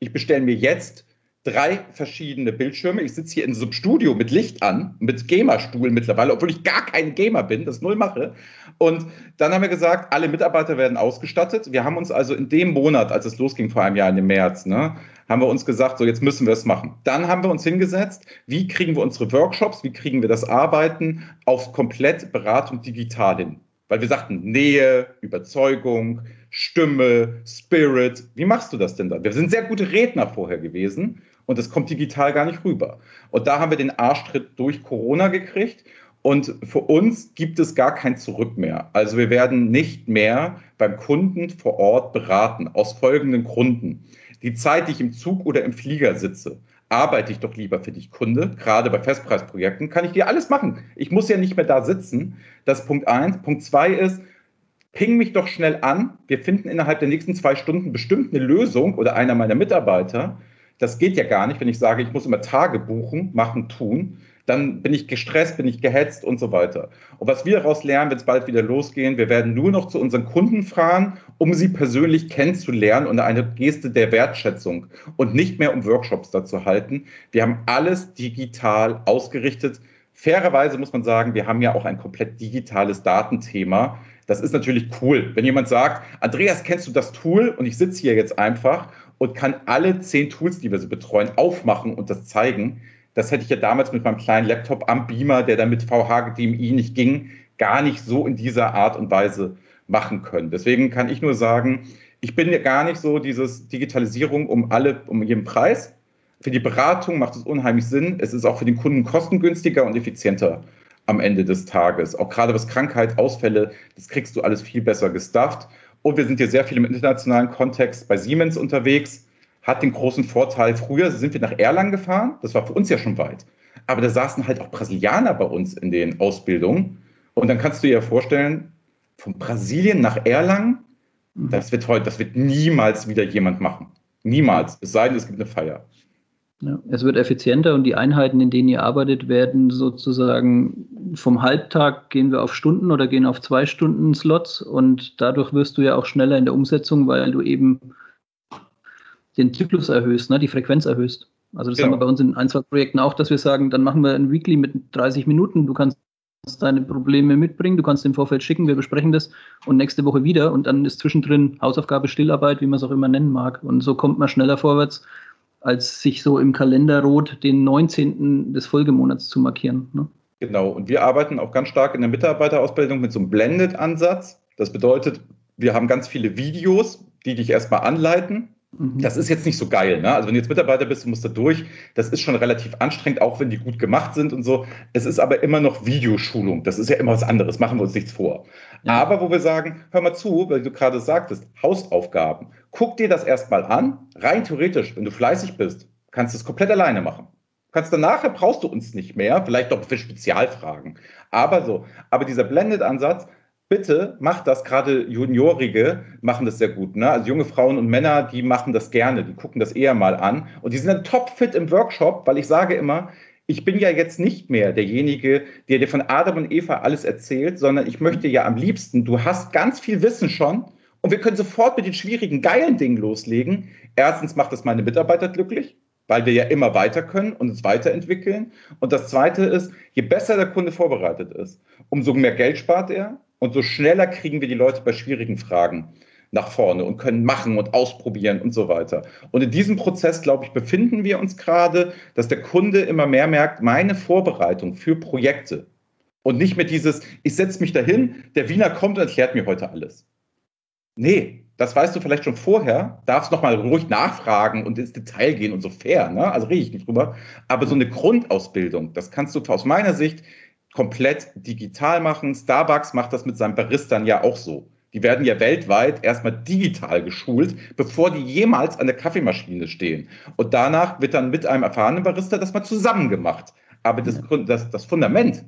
Ich bestelle mir jetzt drei verschiedene Bildschirme. Ich sitze hier in so einem Studio mit Licht an, mit Gamerstuhl mittlerweile, obwohl ich gar kein Gamer bin, das null mache. Und dann haben wir gesagt, alle Mitarbeiter werden ausgestattet. Wir haben uns also in dem Monat, als es losging vor einem Jahr, im März, ne, haben wir uns gesagt, so jetzt müssen wir es machen. Dann haben wir uns hingesetzt, wie kriegen wir unsere Workshops, wie kriegen wir das Arbeiten auf komplett Beratung digital hin. Weil wir sagten, Nähe, Überzeugung, Stimme, Spirit. Wie machst du das denn da? Wir sind sehr gute Redner vorher gewesen und das kommt digital gar nicht rüber. Und da haben wir den Arschtritt durch Corona gekriegt. Und für uns gibt es gar kein Zurück mehr. Also wir werden nicht mehr beim Kunden vor Ort beraten, aus folgenden Gründen. Die Zeit, die ich im Zug oder im Flieger sitze, arbeite ich doch lieber für dich, Kunde. Gerade bei Festpreisprojekten kann ich dir alles machen. Ich muss ja nicht mehr da sitzen. Das ist Punkt eins. Punkt zwei ist, ping mich doch schnell an. Wir finden innerhalb der nächsten zwei Stunden bestimmt eine Lösung oder einer meiner Mitarbeiter. Das geht ja gar nicht, wenn ich sage, ich muss immer Tage buchen, machen, tun. Dann bin ich gestresst, bin ich gehetzt und so weiter. Und was wir daraus lernen, wenn es bald wieder losgehen, wir werden nur noch zu unseren Kunden fahren, um sie persönlich kennenzulernen und eine Geste der Wertschätzung und nicht mehr um Workshops dazu halten. Wir haben alles digital ausgerichtet. Fairerweise muss man sagen, wir haben ja auch ein komplett digitales Datenthema. Das ist natürlich cool. Wenn jemand sagt, Andreas, kennst du das Tool? Und ich sitze hier jetzt einfach und kann alle zehn Tools, die wir so betreuen, aufmachen und das zeigen. Das hätte ich ja damals mit meinem kleinen Laptop am Beamer, der dann mit VH-DMI nicht ging, gar nicht so in dieser Art und Weise machen können. Deswegen kann ich nur sagen, ich bin ja gar nicht so dieses Digitalisierung um alle, um jeden Preis. Für die Beratung macht es unheimlich Sinn. Es ist auch für den Kunden kostengünstiger und effizienter am Ende des Tages. Auch gerade was Krankheit, Ausfälle, das kriegst du alles viel besser gestafft. Und wir sind hier sehr viel im internationalen Kontext bei Siemens unterwegs. Hat den großen Vorteil, früher sind wir nach Erlangen gefahren, das war für uns ja schon weit. Aber da saßen halt auch Brasilianer bei uns in den Ausbildungen. Und dann kannst du dir ja vorstellen, von Brasilien nach Erlangen, mhm. das wird heute, das wird niemals wieder jemand machen. Niemals. Es sei denn, es gibt eine Feier. Ja, es wird effizienter und die Einheiten, in denen ihr arbeitet, werden sozusagen vom Halbtag gehen wir auf Stunden oder gehen auf zwei Stunden Slots und dadurch wirst du ja auch schneller in der Umsetzung, weil du eben den Zyklus erhöhst, ne, die Frequenz erhöhst. Also das genau. haben wir bei uns in ein, zwei Projekten auch, dass wir sagen, dann machen wir ein Weekly mit 30 Minuten, du kannst deine Probleme mitbringen, du kannst im Vorfeld schicken, wir besprechen das und nächste Woche wieder und dann ist zwischendrin Hausaufgabe, Stillarbeit, wie man es auch immer nennen mag. Und so kommt man schneller vorwärts als sich so im Kalender rot den 19. des Folgemonats zu markieren. Ne? Genau, und wir arbeiten auch ganz stark in der Mitarbeiterausbildung mit so einem Blended-Ansatz. Das bedeutet, wir haben ganz viele Videos, die dich erstmal anleiten. Mhm. Das ist jetzt nicht so geil. Ne? Also wenn du jetzt Mitarbeiter bist, du musst da durch. Das ist schon relativ anstrengend, auch wenn die gut gemacht sind und so. Es ist aber immer noch Videoschulung. Das ist ja immer was anderes. Machen wir uns nichts vor. Ja. Aber wo wir sagen, hör mal zu, weil du gerade sagtest, Hausaufgaben. Guck dir das erstmal an. Rein theoretisch, wenn du fleißig bist, kannst du es komplett alleine machen. Kannst danach brauchst du uns nicht mehr, vielleicht doch für Spezialfragen. Aber so, aber dieser Blended-Ansatz, bitte macht das, gerade Juniorige machen das sehr gut. Ne? Also junge Frauen und Männer, die machen das gerne, die gucken das eher mal an. Und die sind dann topfit im Workshop, weil ich sage immer, ich bin ja jetzt nicht mehr derjenige, der dir von Adam und Eva alles erzählt, sondern ich möchte ja am liebsten, du hast ganz viel Wissen schon und wir können sofort mit den schwierigen, geilen Dingen loslegen. Erstens macht das meine Mitarbeiter glücklich, weil wir ja immer weiter können und uns weiterentwickeln. Und das Zweite ist, je besser der Kunde vorbereitet ist, umso mehr Geld spart er und so schneller kriegen wir die Leute bei schwierigen Fragen nach vorne und können machen und ausprobieren und so weiter. Und in diesem Prozess, glaube ich, befinden wir uns gerade, dass der Kunde immer mehr merkt, meine Vorbereitung für Projekte und nicht mehr dieses, ich setze mich dahin, der Wiener kommt und erklärt mir heute alles. Nee, das weißt du vielleicht schon vorher, darfst nochmal ruhig nachfragen und ins Detail gehen und so fair, ne? also rede ich nicht drüber. Aber so eine Grundausbildung, das kannst du aus meiner Sicht komplett digital machen. Starbucks macht das mit seinen Baristan ja auch so. Die werden ja weltweit erstmal digital geschult, bevor die jemals an der Kaffeemaschine stehen. Und danach wird dann mit einem erfahrenen Barista das mal zusammen gemacht. Aber das, das, das Fundament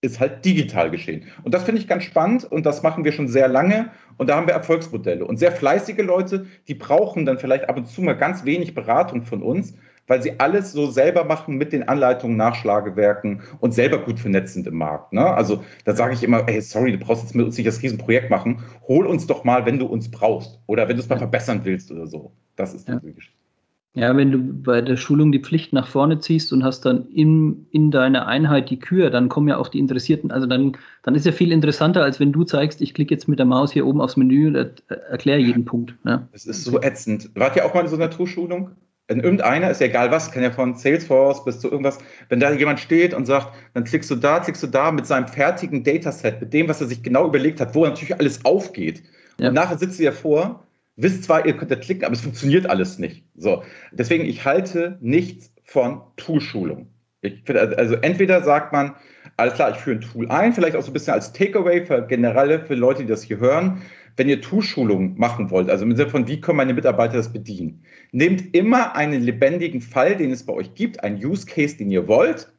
ist halt digital geschehen. Und das finde ich ganz spannend und das machen wir schon sehr lange und da haben wir Erfolgsmodelle. Und sehr fleißige Leute, die brauchen dann vielleicht ab und zu mal ganz wenig Beratung von uns, weil sie alles so selber machen mit den Anleitungen, Nachschlagewerken und selber gut vernetzt sind im Markt. Ne? Also da sage ich immer, hey, sorry, du brauchst jetzt mit uns nicht das Riesenprojekt machen. Hol uns doch mal, wenn du uns brauchst oder wenn du es mal verbessern willst oder so. Das ist ja. Geschichte. Ja, wenn du bei der Schulung die Pflicht nach vorne ziehst und hast dann in, in deiner Einheit die Kür, dann kommen ja auch die Interessierten, also dann, dann ist ja viel interessanter, als wenn du zeigst, ich klicke jetzt mit der Maus hier oben aufs Menü und erkläre jeden Punkt. Ja. Das ist so ätzend. Wart ihr auch mal in so einer Tourschulung? In irgendeiner, ist ja egal was, kann ja von Salesforce bis zu irgendwas, wenn da jemand steht und sagt, dann klickst du da, klickst du da mit seinem fertigen Dataset, mit dem, was er sich genau überlegt hat, wo natürlich alles aufgeht. Ja. Und nachher sitzt ja vor wisst zwar, ihr könnt da klicken, aber es funktioniert alles nicht. So, deswegen, ich halte nichts von Toolschulung. Ich finde, also entweder sagt man, alles klar, ich führe ein Tool ein, vielleicht auch so ein bisschen als Takeaway für generelle, für Leute, die das hier hören. Wenn ihr Toolschulung machen wollt, also im Sinne von, wie können meine Mitarbeiter das bedienen, nehmt immer einen lebendigen Fall, den es bei euch gibt, einen Use Case, den ihr wollt,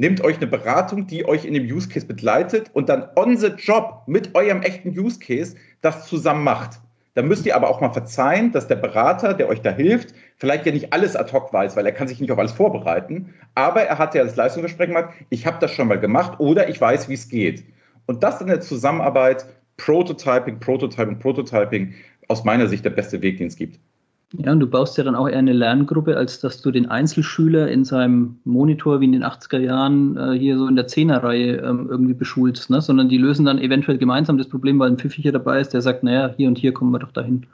nehmt euch eine Beratung, die euch in dem Use Case begleitet und dann on the job mit eurem echten Use Case das zusammen macht. Da müsst ihr aber auch mal verzeihen, dass der Berater, der euch da hilft, vielleicht ja nicht alles ad hoc weiß, weil er kann sich nicht auf alles vorbereiten. Aber er hat ja das Leistungsversprechen gemacht, ich habe das schon mal gemacht oder ich weiß, wie es geht. Und das in der Zusammenarbeit, Prototyping, Prototyping, Prototyping, aus meiner Sicht der beste Weg, den es gibt. Ja, und du baust ja dann auch eher eine Lerngruppe, als dass du den Einzelschüler in seinem Monitor wie in den 80er Jahren äh, hier so in der Zehnerreihe ähm, irgendwie beschulst, ne? sondern die lösen dann eventuell gemeinsam das Problem, weil ein Pfiffiger dabei ist, der sagt, naja, hier und hier kommen wir doch dahin.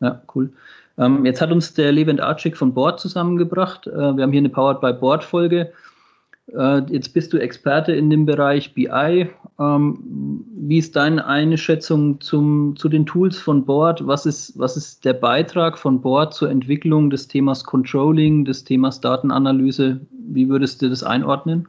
Ja, cool. Ähm, jetzt hat uns der Levent Archik von Board zusammengebracht. Äh, wir haben hier eine Powered by Board Folge. Äh, jetzt bist du Experte in dem Bereich BI. Ähm, wie ist deine Einschätzung zum, zu den Tools von Board? Was ist, was ist der Beitrag von Board zur Entwicklung des Themas Controlling, des Themas Datenanalyse? Wie würdest du das einordnen?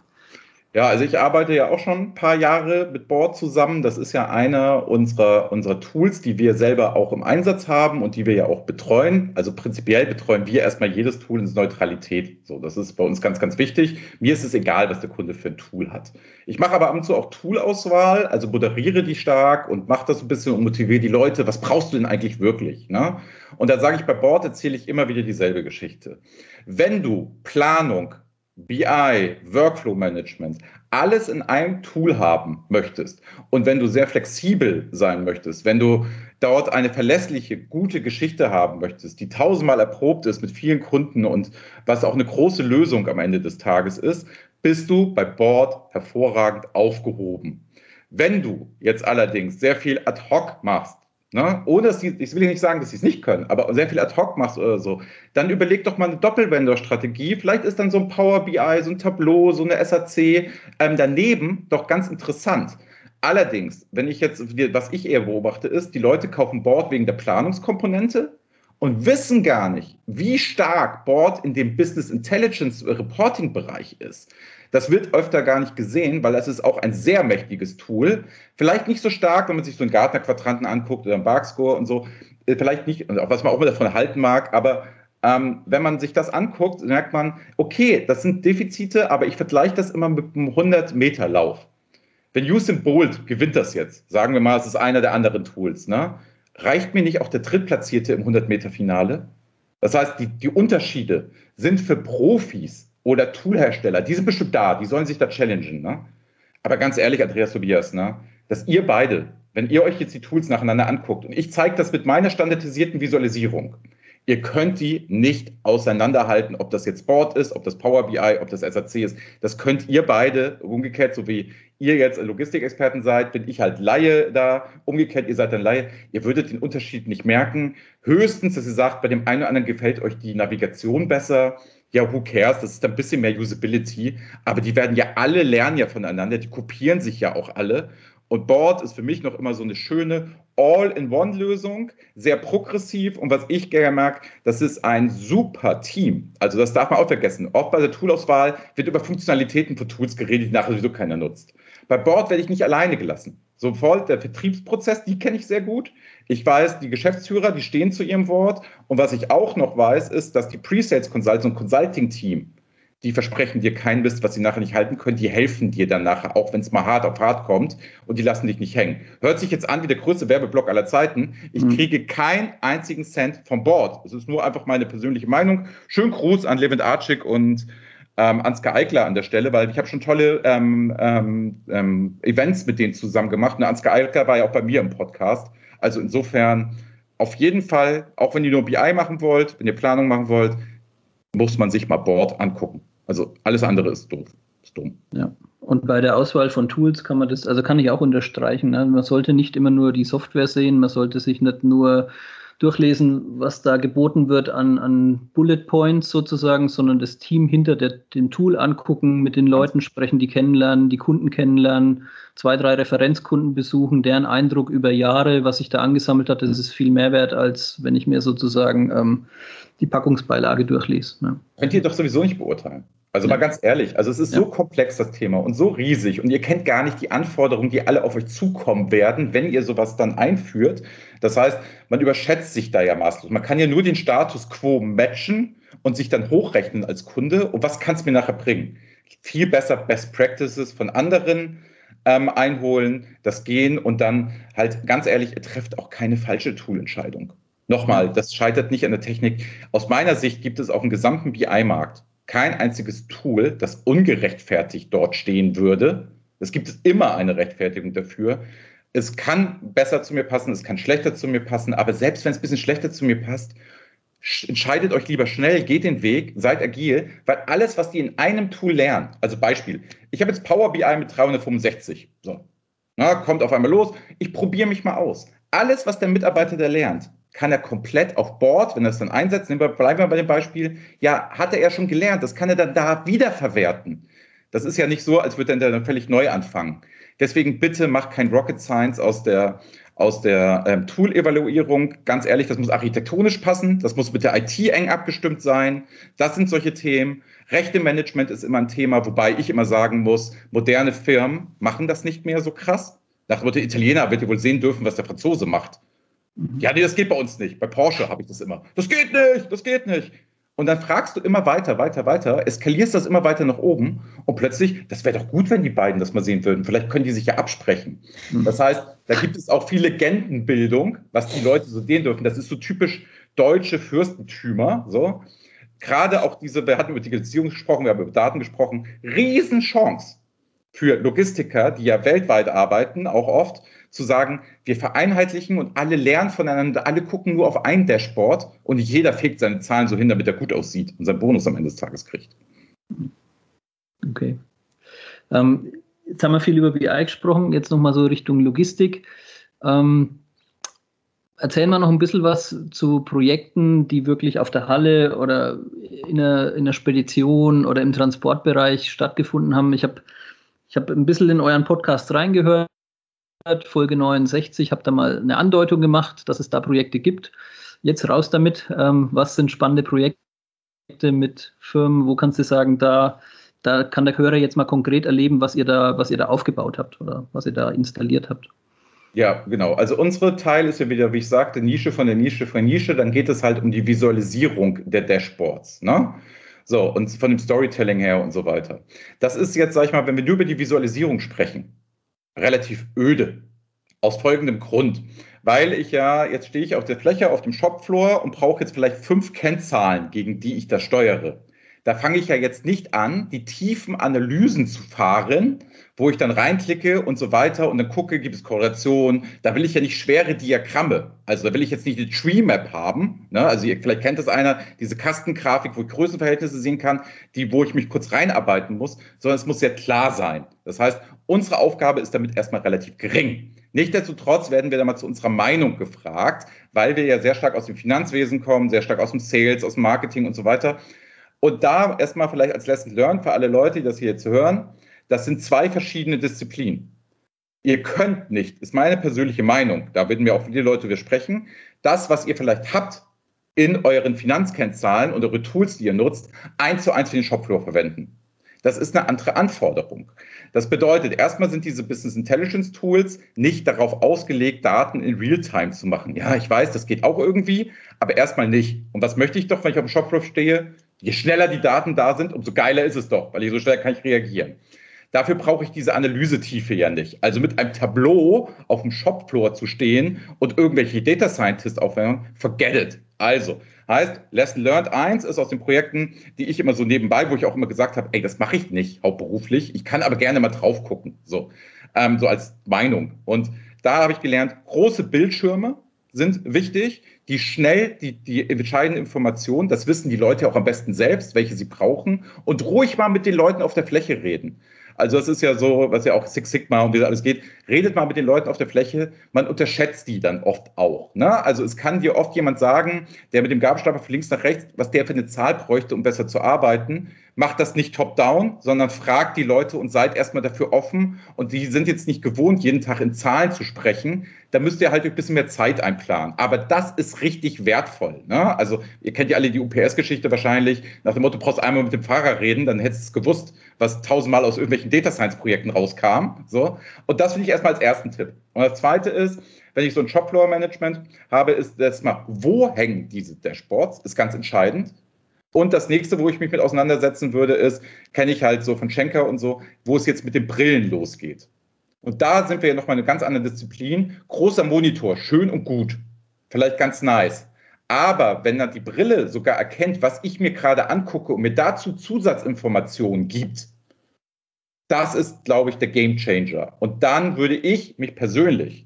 Ja, also ich arbeite ja auch schon ein paar Jahre mit Board zusammen. Das ist ja einer unserer, unserer Tools, die wir selber auch im Einsatz haben und die wir ja auch betreuen. Also prinzipiell betreuen wir erstmal jedes Tool in Neutralität. So, das ist bei uns ganz, ganz wichtig. Mir ist es egal, was der Kunde für ein Tool hat. Ich mache aber ab und zu auch Toolauswahl, also moderiere die stark und mache das ein bisschen und motiviere die Leute. Was brauchst du denn eigentlich wirklich? Ne? Und da sage ich bei Board erzähle ich immer wieder dieselbe Geschichte. Wenn du Planung, BI, Workflow Management, alles in einem Tool haben möchtest und wenn du sehr flexibel sein möchtest, wenn du dort eine verlässliche, gute Geschichte haben möchtest, die tausendmal erprobt ist mit vielen Kunden und was auch eine große Lösung am Ende des Tages ist, bist du bei Board hervorragend aufgehoben. Wenn du jetzt allerdings sehr viel ad hoc machst, Ne? Ohne dass sie, ich will nicht sagen, dass sie es nicht können, aber sehr viel ad hoc machst oder so, dann überleg doch mal eine Doppelvendor-Strategie. Vielleicht ist dann so ein Power BI, so ein Tableau, so eine SAC ähm, daneben doch ganz interessant. Allerdings, wenn ich jetzt, was ich eher beobachte, ist, die Leute kaufen Board wegen der Planungskomponente und wissen gar nicht, wie stark Board in dem Business Intelligence Reporting Bereich ist. Das wird öfter gar nicht gesehen, weil es ist auch ein sehr mächtiges Tool. Vielleicht nicht so stark, wenn man sich so einen Gartner-Quadranten anguckt oder einen Barkscore und so. Äh, vielleicht nicht, was man auch mal davon halten mag, aber ähm, wenn man sich das anguckt, merkt man, okay, das sind Defizite, aber ich vergleiche das immer mit einem 100-Meter-Lauf. Wenn Usain Bolt gewinnt das jetzt, sagen wir mal, es ist einer der anderen Tools, ne? reicht mir nicht auch der Drittplatzierte im 100-Meter-Finale? Das heißt, die, die Unterschiede sind für Profis oder Toolhersteller, die sind bestimmt da, die sollen sich da challengen. Ne? Aber ganz ehrlich, Andreas Tobias, ne, dass ihr beide, wenn ihr euch jetzt die Tools nacheinander anguckt und ich zeige das mit meiner standardisierten Visualisierung, ihr könnt die nicht auseinanderhalten, ob das jetzt Board ist, ob das Power BI, ob das SAC ist. Das könnt ihr beide, umgekehrt, so wie ihr jetzt Logistikexperten seid, bin ich halt Laie da. Umgekehrt, ihr seid dann Laie. Ihr würdet den Unterschied nicht merken. Höchstens, dass ihr sagt, bei dem einen oder anderen gefällt euch die Navigation besser ja, who cares, das ist ein bisschen mehr Usability, aber die werden ja alle lernen ja voneinander, die kopieren sich ja auch alle. Und Board ist für mich noch immer so eine schöne All-in-One-Lösung, sehr progressiv. Und was ich gerne mag, das ist ein super Team. Also das darf man auch vergessen. Oft bei der Toolauswahl wird über Funktionalitäten von Tools geredet, die nachher sowieso keiner nutzt. Bei Board werde ich nicht alleine gelassen. Sofort der Vertriebsprozess, die kenne ich sehr gut. Ich weiß, die Geschäftsführer, die stehen zu ihrem Wort. Und was ich auch noch weiß, ist, dass die Pre-Sales Consultants und Consulting Team, die versprechen dir kein Mist, was sie nachher nicht halten können. Die helfen dir dann nachher, auch wenn es mal hart auf hart kommt und die lassen dich nicht hängen. Hört sich jetzt an wie der größte Werbeblock aller Zeiten. Ich mhm. kriege keinen einzigen Cent vom Board. Es ist nur einfach meine persönliche Meinung. Schönen Gruß an Levent Archik und ähm, Ansgar Eickler an der Stelle, weil ich habe schon tolle ähm, ähm, ähm, Events mit denen zusammen gemacht. Und Ansgar Eickler war ja auch bei mir im Podcast. Also insofern auf jeden Fall, auch wenn ihr nur BI machen wollt, wenn ihr Planung machen wollt, muss man sich mal Board angucken. Also alles andere ist doof. Ist dumm. Ja. Und bei der Auswahl von Tools kann man das, also kann ich auch unterstreichen. Ne? Man sollte nicht immer nur die Software sehen, man sollte sich nicht nur durchlesen, was da geboten wird an, an Bullet Points sozusagen, sondern das Team hinter der, dem Tool angucken, mit den Leuten sprechen, die kennenlernen, die Kunden kennenlernen, zwei, drei Referenzkunden besuchen, deren Eindruck über Jahre, was sich da angesammelt hat, das ist viel mehr wert, als wenn ich mir sozusagen ähm, die Packungsbeilage durchlese. Ne? Könnt ihr doch sowieso nicht beurteilen. Also ja. mal ganz ehrlich, also es ist ja. so komplex das Thema und so riesig und ihr kennt gar nicht die Anforderungen, die alle auf euch zukommen werden, wenn ihr sowas dann einführt. Das heißt, man überschätzt sich da ja maßlos. Man kann ja nur den Status quo matchen und sich dann hochrechnen als Kunde und was kann es mir nachher bringen? viel besser Best Practices von anderen ähm, einholen, das gehen und dann halt ganz ehrlich, ihr trefft auch keine falsche Toolentscheidung. Nochmal, das scheitert nicht an der Technik. Aus meiner Sicht gibt es auf dem gesamten BI-Markt kein einziges Tool, das ungerechtfertigt dort stehen würde. Es gibt immer eine Rechtfertigung dafür. Es kann besser zu mir passen, es kann schlechter zu mir passen, aber selbst wenn es ein bisschen schlechter zu mir passt, entscheidet euch lieber schnell, geht den Weg, seid agil, weil alles, was die in einem Tool lernen, also Beispiel, ich habe jetzt Power BI mit 365, so, na, kommt auf einmal los, ich probiere mich mal aus. Alles, was der Mitarbeiter da lernt, kann er komplett auf Board, wenn er es dann einsetzt, bleiben wir bei dem Beispiel, ja, hat er ja schon gelernt, das kann er dann da wiederverwerten. Das ist ja nicht so, als würde er dann völlig neu anfangen. Deswegen bitte macht kein Rocket Science aus der, aus der ähm, Tool-Evaluierung. Ganz ehrlich, das muss architektonisch passen, das muss mit der IT eng abgestimmt sein. Das sind solche Themen. Rechte-Management ist immer ein Thema, wobei ich immer sagen muss, moderne Firmen machen das nicht mehr so krass. Nach dem Motto, Italiener wird ihr wohl sehen dürfen, was der Franzose macht. Ja, nee, das geht bei uns nicht. Bei Porsche habe ich das immer. Das geht nicht, das geht nicht. Und dann fragst du immer weiter, weiter, weiter, eskalierst das immer weiter nach oben und plötzlich, das wäre doch gut, wenn die beiden das mal sehen würden. Vielleicht können die sich ja absprechen. Mhm. Das heißt, da gibt es auch viel Legendenbildung, was die Leute so sehen dürfen. Das ist so typisch deutsche Fürstentümer. So. Gerade auch diese, wir hatten über Digitalisierung gesprochen, wir haben über Daten gesprochen, Riesenchance für Logistiker, die ja weltweit arbeiten, auch oft, zu sagen, wir vereinheitlichen und alle lernen voneinander, alle gucken nur auf ein Dashboard und nicht jeder fegt seine Zahlen so hin, damit er gut aussieht und seinen Bonus am Ende des Tages kriegt. Okay. Ähm, jetzt haben wir viel über BI gesprochen, jetzt nochmal so Richtung Logistik. Ähm, erzählen wir noch ein bisschen was zu Projekten, die wirklich auf der Halle oder in der, in der Spedition oder im Transportbereich stattgefunden haben. Ich habe ich hab ein bisschen in euren Podcast reingehört Folge 69, habe da mal eine Andeutung gemacht, dass es da Projekte gibt. Jetzt raus damit. Ähm, was sind spannende Projekte mit Firmen? Wo kannst du sagen, da, da kann der Hörer jetzt mal konkret erleben, was ihr da, was ihr da aufgebaut habt oder was ihr da installiert habt? Ja, genau. Also unsere Teil ist ja wieder, wie ich sagte, Nische von der Nische von Nische. Dann geht es halt um die Visualisierung der Dashboards. Ne? So, und von dem Storytelling her und so weiter. Das ist jetzt, sag ich mal, wenn wir nur über die Visualisierung sprechen, relativ öde. Aus folgendem Grund. Weil ich ja, jetzt stehe ich auf der Fläche, auf dem Shopfloor und brauche jetzt vielleicht fünf Kennzahlen, gegen die ich das steuere. Da fange ich ja jetzt nicht an, die tiefen Analysen zu fahren, wo ich dann reinklicke und so weiter und dann gucke, gibt es Korrelation. Da will ich ja nicht schwere Diagramme. Also da will ich jetzt nicht eine Tree Map haben. Ne? Also ihr, vielleicht kennt das einer, diese Kastengrafik, wo ich Größenverhältnisse sehen kann, die, wo ich mich kurz reinarbeiten muss, sondern es muss ja klar sein. Das heißt, Unsere Aufgabe ist damit erstmal relativ gering. Nichtsdestotrotz werden wir da mal zu unserer Meinung gefragt, weil wir ja sehr stark aus dem Finanzwesen kommen, sehr stark aus dem Sales, aus dem Marketing und so weiter. Und da erstmal vielleicht als Lesson learned für alle Leute, die das hier jetzt hören, das sind zwei verschiedene Disziplinen. Ihr könnt nicht, ist meine persönliche Meinung, da werden mir auch viele Leute widersprechen, das, was ihr vielleicht habt in euren Finanzkennzahlen und eure Tools, die ihr nutzt, eins zu eins für den Shopfloor verwenden. Das ist eine andere Anforderung. Das bedeutet, erstmal sind diese Business Intelligence Tools nicht darauf ausgelegt, Daten in Realtime zu machen. Ja, ich weiß, das geht auch irgendwie, aber erstmal nicht. Und was möchte ich doch, wenn ich auf dem Shopfloor stehe? Je schneller die Daten da sind, umso geiler ist es doch, weil je so schnell kann ich reagieren. Dafür brauche ich diese Analysetiefe ja nicht. Also mit einem Tableau auf dem Shopfloor zu stehen und irgendwelche Data Scientist aufwärmen, forget it. Also, Heißt, Lesson Learned 1 ist aus den Projekten, die ich immer so nebenbei, wo ich auch immer gesagt habe, ey, das mache ich nicht hauptberuflich, ich kann aber gerne mal drauf gucken, so, ähm, so als Meinung. Und da habe ich gelernt, große Bildschirme sind wichtig, die schnell die, die entscheidende Information, das wissen die Leute auch am besten selbst, welche sie brauchen, und ruhig mal mit den Leuten auf der Fläche reden. Also es ist ja so, was ja auch Six Sigma und wie das alles geht, redet mal mit den Leuten auf der Fläche, man unterschätzt die dann oft auch. Ne? Also es kann dir oft jemand sagen, der mit dem Gabelstapler von links nach rechts, was der für eine Zahl bräuchte, um besser zu arbeiten macht das nicht top-down, sondern fragt die Leute und seid erstmal dafür offen. Und die sind jetzt nicht gewohnt, jeden Tag in Zahlen zu sprechen. Da müsst ihr halt ein bisschen mehr Zeit einplanen. Aber das ist richtig wertvoll. Ne? Also, ihr kennt ja alle die UPS-Geschichte wahrscheinlich. Nach dem Motto, brauchst einmal mit dem Fahrer reden, dann hättest du es gewusst, was tausendmal aus irgendwelchen Data Science-Projekten rauskam. So. Und das finde ich erstmal als ersten Tipp. Und das zweite ist, wenn ich so ein Shopfloor-Management habe, ist das mal, wo hängen diese Dashboards? Ist ganz entscheidend. Und das nächste, wo ich mich mit auseinandersetzen würde, ist, kenne ich halt so von Schenker und so, wo es jetzt mit den Brillen losgeht. Und da sind wir ja nochmal eine ganz andere Disziplin. Großer Monitor, schön und gut. Vielleicht ganz nice. Aber wenn dann die Brille sogar erkennt, was ich mir gerade angucke und mir dazu Zusatzinformationen gibt, das ist, glaube ich, der Game Changer. Und dann würde ich mich persönlich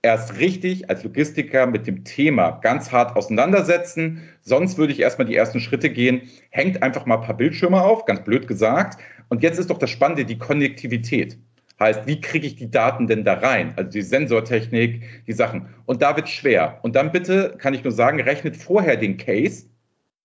erst richtig als Logistiker mit dem Thema ganz hart auseinandersetzen. Sonst würde ich erstmal die ersten Schritte gehen. Hängt einfach mal ein paar Bildschirme auf, ganz blöd gesagt. Und jetzt ist doch das Spannende, die Konnektivität. Heißt, wie kriege ich die Daten denn da rein? Also die Sensortechnik, die Sachen. Und da wird schwer. Und dann bitte kann ich nur sagen, rechnet vorher den Case.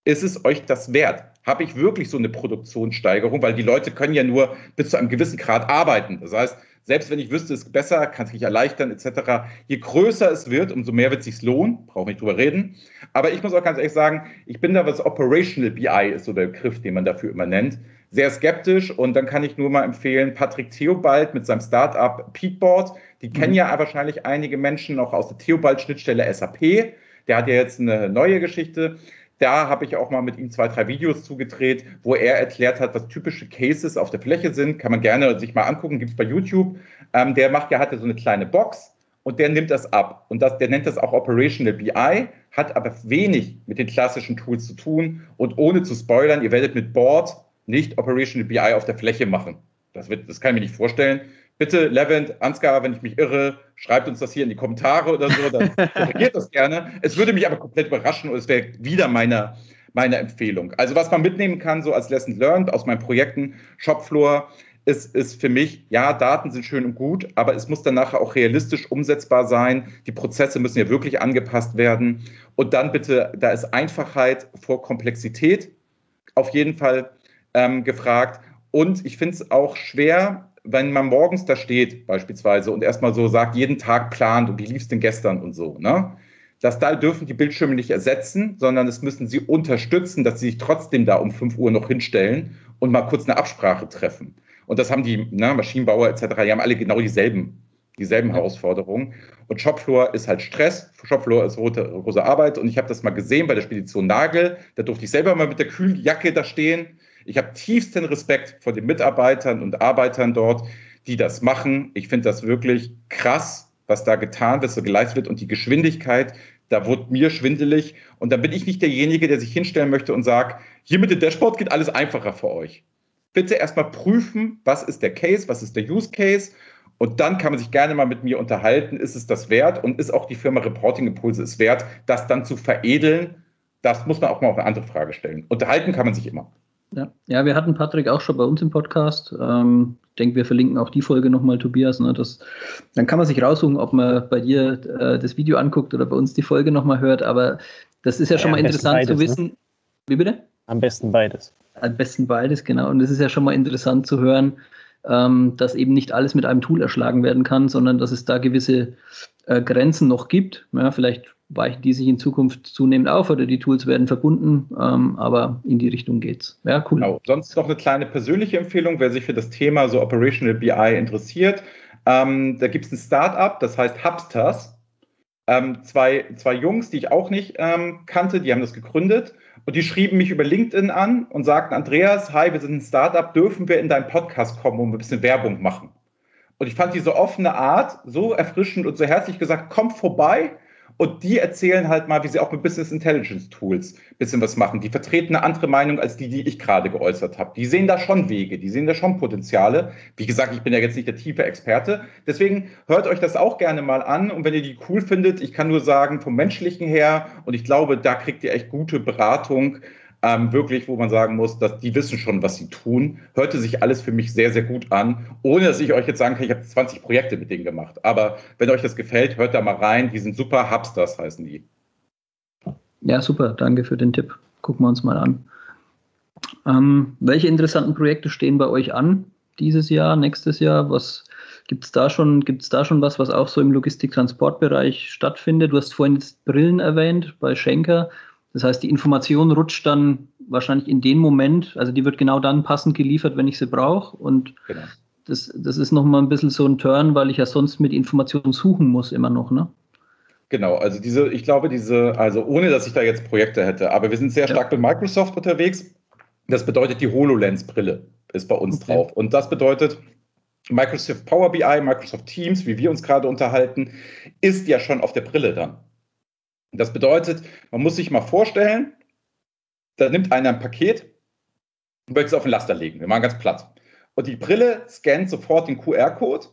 Ist es euch das wert? Habe ich wirklich so eine Produktionssteigerung? Weil die Leute können ja nur bis zu einem gewissen Grad arbeiten. Das heißt, selbst wenn ich wüsste, es ist besser, kann es mich erleichtern, etc. Je größer es wird, umso mehr wird es sich lohnen, brauche nicht drüber reden. Aber ich muss auch ganz ehrlich sagen, ich bin da, was Operational BI ist so der Begriff, den man dafür immer nennt, sehr skeptisch. Und dann kann ich nur mal empfehlen, Patrick Theobald mit seinem Startup Peakboard. Die mhm. kennen ja wahrscheinlich einige Menschen auch aus der Theobald-Schnittstelle SAP. Der hat ja jetzt eine neue Geschichte. Da habe ich auch mal mit ihm zwei, drei Videos zugedreht, wo er erklärt hat, was typische Cases auf der Fläche sind. Kann man gerne sich mal angucken, gibt es bei YouTube. Ähm, der macht ja, hat ja so eine kleine Box und der nimmt das ab. Und das, der nennt das auch Operational BI, hat aber wenig mit den klassischen Tools zu tun. Und ohne zu spoilern, ihr werdet mit Board nicht Operational BI auf der Fläche machen. Das, wird, das kann ich mir nicht vorstellen. Bitte, Levent, Ansgar, wenn ich mich irre, schreibt uns das hier in die Kommentare oder so, dann reagiert das gerne. Es würde mich aber komplett überraschen und es wäre wieder meine, meine Empfehlung. Also was man mitnehmen kann, so als Lesson Learned aus meinen Projekten, Shopfloor, ist, ist für mich, ja, Daten sind schön und gut, aber es muss dann nachher auch realistisch umsetzbar sein. Die Prozesse müssen ja wirklich angepasst werden. Und dann bitte, da ist Einfachheit vor Komplexität auf jeden Fall ähm, gefragt. Und ich finde es auch schwer, wenn man morgens da steht, beispielsweise, und erstmal so sagt, jeden Tag plant und wie lief es denn gestern und so, ne? Das da dürfen die Bildschirme nicht ersetzen, sondern es müssen sie unterstützen, dass sie sich trotzdem da um 5 Uhr noch hinstellen und mal kurz eine Absprache treffen. Und das haben die ne, Maschinenbauer etc., die haben alle genau dieselben, dieselben Herausforderungen. Und Shopfloor ist halt Stress, Shopfloor ist rote, große Arbeit. Und ich habe das mal gesehen bei der Spedition Nagel, da durfte ich selber mal mit der Kühljacke da stehen ich habe tiefsten Respekt vor den Mitarbeitern und Arbeitern dort, die das machen. Ich finde das wirklich krass, was da getan wird, so geleistet wird und die Geschwindigkeit, da wurde mir schwindelig. Und da bin ich nicht derjenige, der sich hinstellen möchte und sagt, hier mit dem Dashboard geht alles einfacher für euch. Bitte erstmal prüfen, was ist der Case, was ist der Use Case. Und dann kann man sich gerne mal mit mir unterhalten, ist es das wert und ist auch die Firma Reporting Impulse es wert, das dann zu veredeln? Das muss man auch mal auf eine andere Frage stellen. Unterhalten kann man sich immer. Ja. ja, wir hatten Patrick auch schon bei uns im Podcast. Ähm, ich denke, wir verlinken auch die Folge nochmal, Tobias. Ne? Das, dann kann man sich raussuchen, ob man bei dir äh, das Video anguckt oder bei uns die Folge nochmal hört. Aber das ist ja, ja schon mal interessant beides, zu ne? wissen. Ne? Wie bitte? Am besten beides. Am besten beides, genau. Und es ist ja schon mal interessant zu hören, ähm, dass eben nicht alles mit einem Tool erschlagen werden kann, sondern dass es da gewisse äh, Grenzen noch gibt. Ja, vielleicht weichen die sich in Zukunft zunehmend auf oder die Tools werden verbunden, ähm, aber in die Richtung geht's. Ja, cool. Genau. Sonst noch eine kleine persönliche Empfehlung, wer sich für das Thema so Operational BI interessiert. Ähm, da gibt es ein Startup, das heißt Hubsters. Ähm, zwei, zwei Jungs, die ich auch nicht ähm, kannte, die haben das gegründet und die schrieben mich über LinkedIn an und sagten, Andreas, hi, wir sind ein Startup, dürfen wir in deinen Podcast kommen und ein bisschen Werbung machen? Und ich fand diese offene Art so erfrischend und so herzlich gesagt, komm vorbei, und die erzählen halt mal, wie sie auch mit Business Intelligence Tools bisschen was machen. Die vertreten eine andere Meinung als die, die ich gerade geäußert habe. Die sehen da schon Wege, die sehen da schon Potenziale. Wie gesagt, ich bin ja jetzt nicht der tiefe Experte. Deswegen hört euch das auch gerne mal an. Und wenn ihr die cool findet, ich kann nur sagen, vom menschlichen her, und ich glaube, da kriegt ihr echt gute Beratung ähm, wirklich, wo man sagen muss, dass die wissen schon, was sie tun. Hörte sich alles für mich sehr, sehr gut an, ohne dass ich euch jetzt sagen kann, ich habe 20 Projekte mit denen gemacht. Aber wenn euch das gefällt, hört da mal rein. Die sind super, Hubsters heißen die. Ja, super, danke für den Tipp. Gucken wir uns mal an. Ähm, welche interessanten Projekte stehen bei euch an dieses Jahr, nächstes Jahr? Was gibt es da schon? Gibt es da schon was, was auch so im Logistik-Transportbereich stattfindet? Du hast vorhin jetzt Brillen erwähnt bei Schenker. Das heißt, die Information rutscht dann wahrscheinlich in den Moment, also die wird genau dann passend geliefert, wenn ich sie brauche. Und genau. das, das ist nochmal ein bisschen so ein Turn, weil ich ja sonst mit Informationen suchen muss immer noch, ne? Genau, also diese, ich glaube, diese, also ohne dass ich da jetzt Projekte hätte, aber wir sind sehr stark ja. mit Microsoft unterwegs. Das bedeutet, die HoloLens-Brille ist bei uns okay. drauf. Und das bedeutet, Microsoft Power BI, Microsoft Teams, wie wir uns gerade unterhalten, ist ja schon auf der Brille dann. Das bedeutet, man muss sich mal vorstellen, da nimmt einer ein Paket und möchte es auf den Laster legen. Wir machen ganz platt. Und die Brille scannt sofort den QR-Code.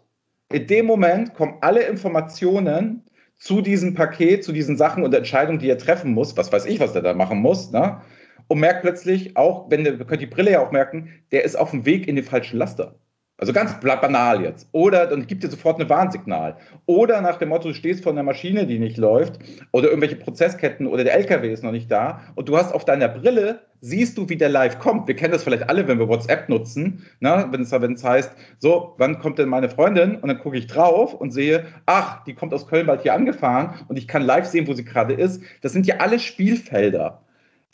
In dem Moment kommen alle Informationen zu diesem Paket, zu diesen Sachen und Entscheidungen, die er treffen muss. Was weiß ich, was der da machen muss. Ne? Und merkt plötzlich auch, wenn der, können die Brille ja auch merken, der ist auf dem Weg in den falschen Laster. Also ganz banal jetzt. Oder dann gibt dir sofort ein Warnsignal. Oder nach dem Motto, du stehst vor einer Maschine, die nicht läuft, oder irgendwelche Prozessketten oder der LKW ist noch nicht da und du hast auf deiner Brille, siehst du, wie der live kommt. Wir kennen das vielleicht alle, wenn wir WhatsApp nutzen, ne? wenn, es, wenn es heißt, so, wann kommt denn meine Freundin? Und dann gucke ich drauf und sehe, ach, die kommt aus Köln bald hier angefahren und ich kann live sehen, wo sie gerade ist. Das sind ja alle Spielfelder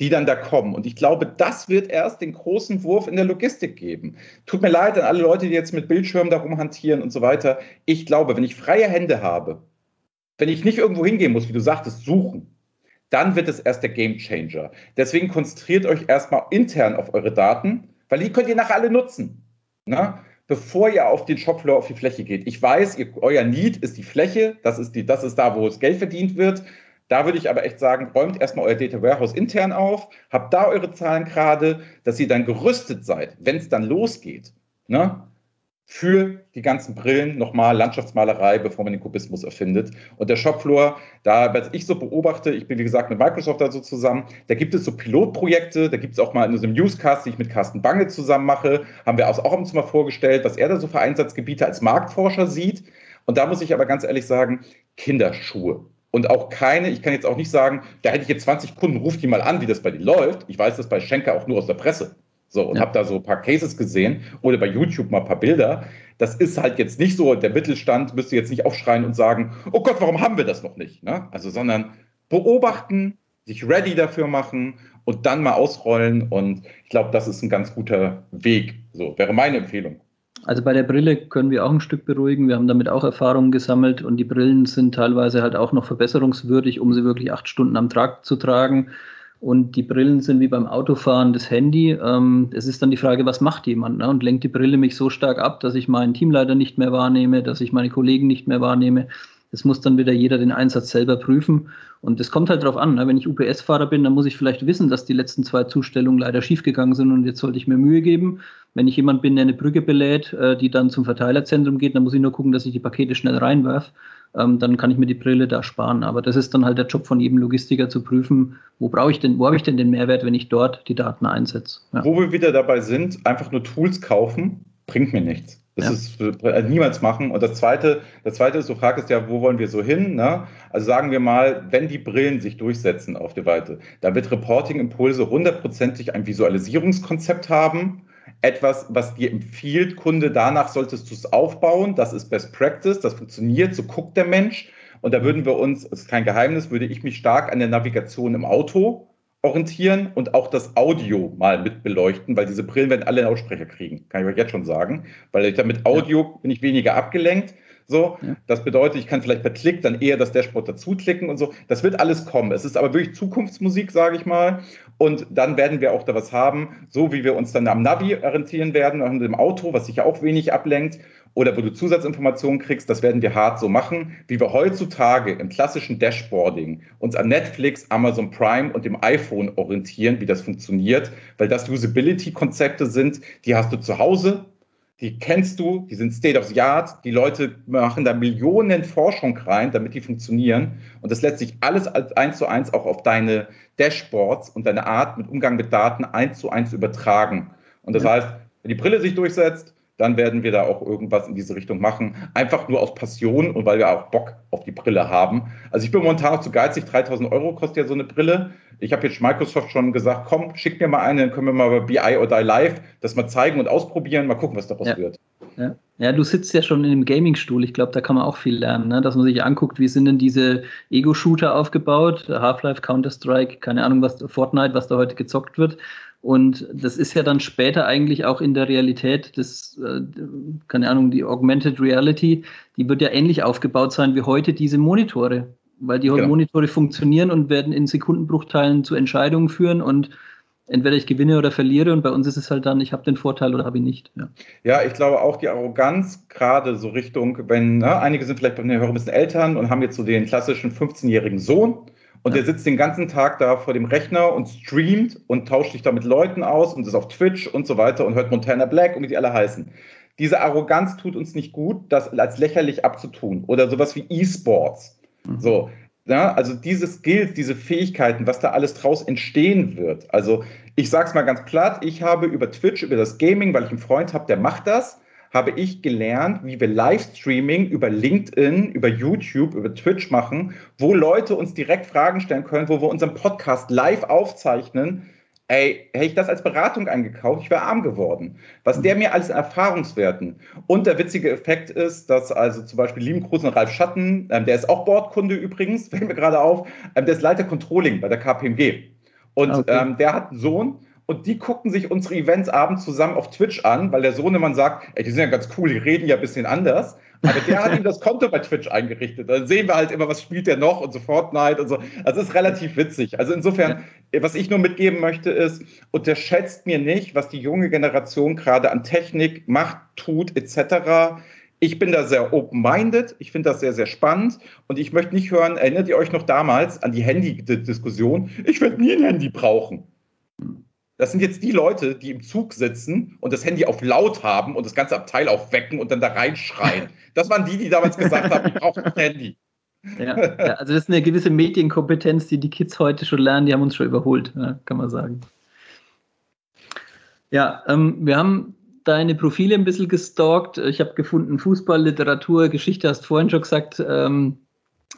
die dann da kommen. Und ich glaube, das wird erst den großen Wurf in der Logistik geben. Tut mir leid an alle Leute, die jetzt mit Bildschirmen darum hantieren und so weiter. Ich glaube, wenn ich freie Hände habe, wenn ich nicht irgendwo hingehen muss, wie du sagtest, suchen, dann wird es erst der Game Changer. Deswegen konzentriert euch erstmal intern auf eure Daten, weil die könnt ihr nachher alle nutzen. Na? bevor ihr auf den Shopfloor auf die Fläche geht. Ich weiß, ihr, euer Need ist die Fläche, das ist, die, das ist da, wo es Geld verdient wird. Da würde ich aber echt sagen, räumt erstmal euer Data Warehouse intern auf, habt da eure Zahlen gerade, dass ihr dann gerüstet seid, wenn es dann losgeht, ne? für die ganzen Brillen nochmal Landschaftsmalerei, bevor man den Kubismus erfindet. Und der Shopfloor, da, was ich so beobachte, ich bin wie gesagt mit Microsoft da so zusammen, da gibt es so Pilotprojekte, da gibt es auch mal in einem Newscast, die ich mit Carsten Bange zusammen mache, haben wir auch uns mal vorgestellt, was er da so für Einsatzgebiete als Marktforscher sieht. Und da muss ich aber ganz ehrlich sagen, Kinderschuhe und auch keine, ich kann jetzt auch nicht sagen, da hätte ich jetzt 20 Kunden, ruft die mal an, wie das bei denen läuft. Ich weiß das bei Schenker auch nur aus der Presse. So, und ja. habe da so ein paar Cases gesehen oder bei YouTube mal ein paar Bilder. Das ist halt jetzt nicht so, der Mittelstand müsste jetzt nicht aufschreien und sagen, oh Gott, warum haben wir das noch nicht? Ne? Also, sondern beobachten, sich ready dafür machen und dann mal ausrollen. Und ich glaube, das ist ein ganz guter Weg. So, wäre meine Empfehlung. Also bei der Brille können wir auch ein Stück beruhigen. Wir haben damit auch Erfahrungen gesammelt und die Brillen sind teilweise halt auch noch verbesserungswürdig, um sie wirklich acht Stunden am Tag zu tragen. Und die Brillen sind wie beim Autofahren das Handy. Ähm, es ist dann die Frage, was macht jemand? Ne? Und lenkt die Brille mich so stark ab, dass ich meinen Teamleiter nicht mehr wahrnehme, dass ich meine Kollegen nicht mehr wahrnehme. Das muss dann wieder jeder den Einsatz selber prüfen. Und es kommt halt darauf an, ne? wenn ich UPS-Fahrer bin, dann muss ich vielleicht wissen, dass die letzten zwei Zustellungen leider schiefgegangen sind und jetzt sollte ich mir Mühe geben. Wenn ich jemand bin, der eine Brücke belädt, äh, die dann zum Verteilerzentrum geht, dann muss ich nur gucken, dass ich die Pakete schnell reinwerfe. Ähm, dann kann ich mir die Brille da sparen. Aber das ist dann halt der Job von jedem Logistiker zu prüfen, wo brauche ich denn, wo habe ich denn den Mehrwert, wenn ich dort die Daten einsetze. Ja. Wo wir wieder dabei sind, einfach nur Tools kaufen, bringt mir nichts. Das ja. ist äh, niemals machen. Und das zweite, das zweite ist, du fragst ja, wo wollen wir so hin? Ne? Also sagen wir mal, wenn die Brillen sich durchsetzen auf der Weite, da wird Reporting Impulse hundertprozentig ein Visualisierungskonzept haben. Etwas, was dir empfiehlt, Kunde, danach solltest du es aufbauen. Das ist Best Practice, das funktioniert, so guckt der Mensch. Und da würden wir uns, das ist kein Geheimnis, würde ich mich stark an der Navigation im Auto orientieren und auch das Audio mal mit beleuchten, weil diese Brillen werden alle Lautsprecher kriegen, kann ich euch jetzt schon sagen, weil ich damit Audio ja. bin ich weniger abgelenkt. So, ja. das bedeutet, ich kann vielleicht per Klick dann eher das Dashboard dazu klicken und so. Das wird alles kommen. Es ist aber wirklich Zukunftsmusik, sage ich mal. Und dann werden wir auch da was haben, so wie wir uns dann am Navi orientieren werden, und im Auto, was sich ja auch wenig ablenkt oder wo du Zusatzinformationen kriegst, das werden wir hart so machen, wie wir heutzutage im klassischen Dashboarding uns an Netflix, Amazon Prime und dem iPhone orientieren, wie das funktioniert, weil das Usability-Konzepte sind, die hast du zu Hause, die kennst du, die sind State of the Art, die Leute machen da Millionen Forschung rein, damit die funktionieren und das lässt sich alles als eins zu eins auch auf deine Dashboards und deine Art mit Umgang mit Daten eins zu eins übertragen. Und das heißt, wenn die Brille sich durchsetzt, dann werden wir da auch irgendwas in diese Richtung machen. Einfach nur aus Passion und weil wir auch Bock auf die Brille haben. Also ich bin momentan auch zu geizig. 3000 Euro kostet ja so eine Brille. Ich habe jetzt Microsoft schon gesagt, komm, schick mir mal eine, dann können wir mal bei BI oder Die Live das mal zeigen und ausprobieren, mal gucken, was daraus ja. wird. Ja. ja. du sitzt ja schon in einem Gaming-Stuhl. Ich glaube, da kann man auch viel lernen, ne? dass man sich anguckt, wie sind denn diese Ego-Shooter aufgebaut, Half-Life, Counter-Strike, keine Ahnung, was Fortnite, was da heute gezockt wird. Und das ist ja dann später eigentlich auch in der Realität, das, äh, keine Ahnung, die Augmented Reality, die wird ja ähnlich aufgebaut sein wie heute diese Monitore. weil die genau. Monitore funktionieren und werden in Sekundenbruchteilen zu Entscheidungen führen und entweder ich gewinne oder verliere und bei uns ist es halt dann, ich habe den Vorteil oder habe ihn nicht. Ja. ja. ich glaube auch die Arroganz, gerade so Richtung, wenn ne, einige sind vielleicht bei den Hörern ein bisschen Eltern und haben jetzt so den klassischen 15-jährigen Sohn und ja. der sitzt den ganzen Tag da vor dem Rechner und streamt und tauscht sich da mit Leuten aus und ist auf Twitch und so weiter und hört Montana Black und wie die alle heißen. Diese Arroganz tut uns nicht gut, das als lächerlich abzutun. Oder sowas wie E-Sports. Mhm. So, ja, also diese Skills, diese Fähigkeiten, was da alles draus entstehen wird. Also ich sage es mal ganz platt, ich habe über Twitch, über das Gaming, weil ich einen Freund habe, der macht das, habe ich gelernt, wie wir Livestreaming über LinkedIn, über YouTube, über Twitch machen, wo Leute uns direkt Fragen stellen können, wo wir unseren Podcast live aufzeichnen. Ey, hätte ich das als Beratung eingekauft, ich wäre arm geworden. Was der mir alles Erfahrungswerten. Und der witzige Effekt ist, dass also zum Beispiel lieben Gruß an Ralf Schatten, ähm, der ist auch Bordkunde übrigens, fällt mir gerade auf, ähm, der ist Leiter Controlling bei der KPMG. Und okay. ähm, der hat einen Sohn, und die gucken sich unsere Events abends zusammen auf Twitch an, weil der Sohnemann sagt, ey, die sind ja ganz cool, die reden ja ein bisschen anders. Aber der hat ihm das Konto bei Twitch eingerichtet. Dann sehen wir halt immer, was spielt der noch und so Fortnite und so. Also es ist relativ witzig. Also insofern, ja. was ich nur mitgeben möchte, ist, unterschätzt mir nicht, was die junge Generation gerade an Technik macht, tut, etc. Ich bin da sehr open-minded, ich finde das sehr, sehr spannend und ich möchte nicht hören, erinnert ihr euch noch damals an die Handy-Diskussion? Ich werde nie ein Handy brauchen. Das sind jetzt die Leute, die im Zug sitzen und das Handy auf laut haben und das ganze Abteil aufwecken und dann da reinschreien. Das waren die, die damals gesagt haben, ich brauche ein Handy. Ja, ja, also das ist eine gewisse Medienkompetenz, die die Kids heute schon lernen, die haben uns schon überholt, kann man sagen. Ja, ähm, wir haben deine Profile ein bisschen gestalkt. Ich habe gefunden, Fußball, Literatur, Geschichte hast du vorhin schon gesagt. Ähm,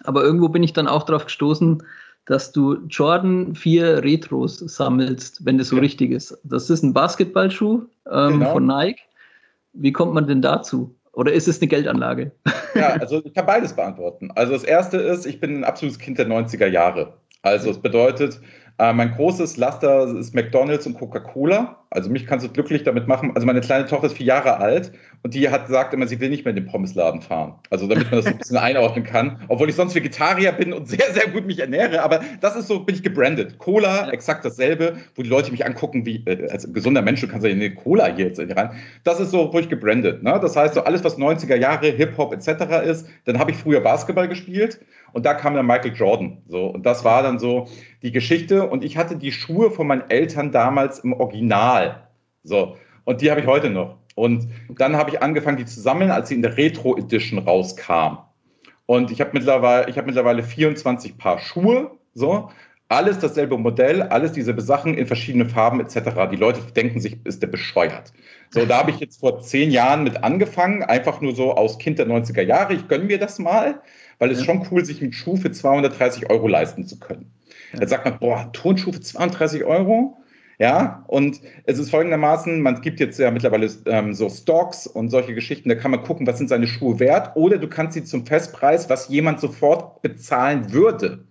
aber irgendwo bin ich dann auch darauf gestoßen, dass du Jordan 4 Retros sammelst, wenn das so ja. richtig ist. Das ist ein Basketballschuh ähm, genau. von Nike. Wie kommt man denn dazu? Oder ist es eine Geldanlage? Ja, also ich kann beides beantworten. Also das erste ist, ich bin ein absolutes Kind der 90er Jahre. Also es bedeutet, äh, mein großes Laster ist McDonalds und Coca-Cola. Also mich kannst du glücklich damit machen. Also meine kleine Tochter ist vier Jahre alt und die hat sagt immer, sie will nicht mehr in den Pommesladen fahren. Also damit man das so ein bisschen einordnen kann. Obwohl ich sonst Vegetarier bin und sehr, sehr gut mich ernähre. Aber das ist so, bin ich gebrandet. Cola, ja. exakt dasselbe, wo die Leute mich angucken, wie äh, als gesunder Mensch, du kannst ja in eine Cola hier jetzt rein. Das ist so, wo ich gebrandet. Ne? Das heißt, so alles, was 90er Jahre, Hip-Hop etc. ist, dann habe ich früher Basketball gespielt und da kam dann Michael Jordan. So, und das war dann so die Geschichte. Und ich hatte die Schuhe von meinen Eltern damals im Original. So, und die habe ich heute noch. Und dann habe ich angefangen, die zu sammeln, als sie in der Retro Edition rauskam. Und ich habe mittlerweile, ich habe mittlerweile 24 Paar Schuhe. So, alles dasselbe Modell, alles dieselbe Sachen in verschiedenen Farben etc. Die Leute denken sich, ist der bescheuert. So, da habe ich jetzt vor zehn Jahren mit angefangen, einfach nur so aus Kind der 90er Jahre. Ich gönne mir das mal weil es ja. schon cool sich einen Schuh für 230 Euro leisten zu können. Ja. Jetzt sagt man, boah, Turnschuh für 32 Euro? Ja, und es ist folgendermaßen, man gibt jetzt ja mittlerweile ähm, so Stocks und solche Geschichten, da kann man gucken, was sind seine Schuhe wert, oder du kannst sie zum Festpreis, was jemand sofort bezahlen würde.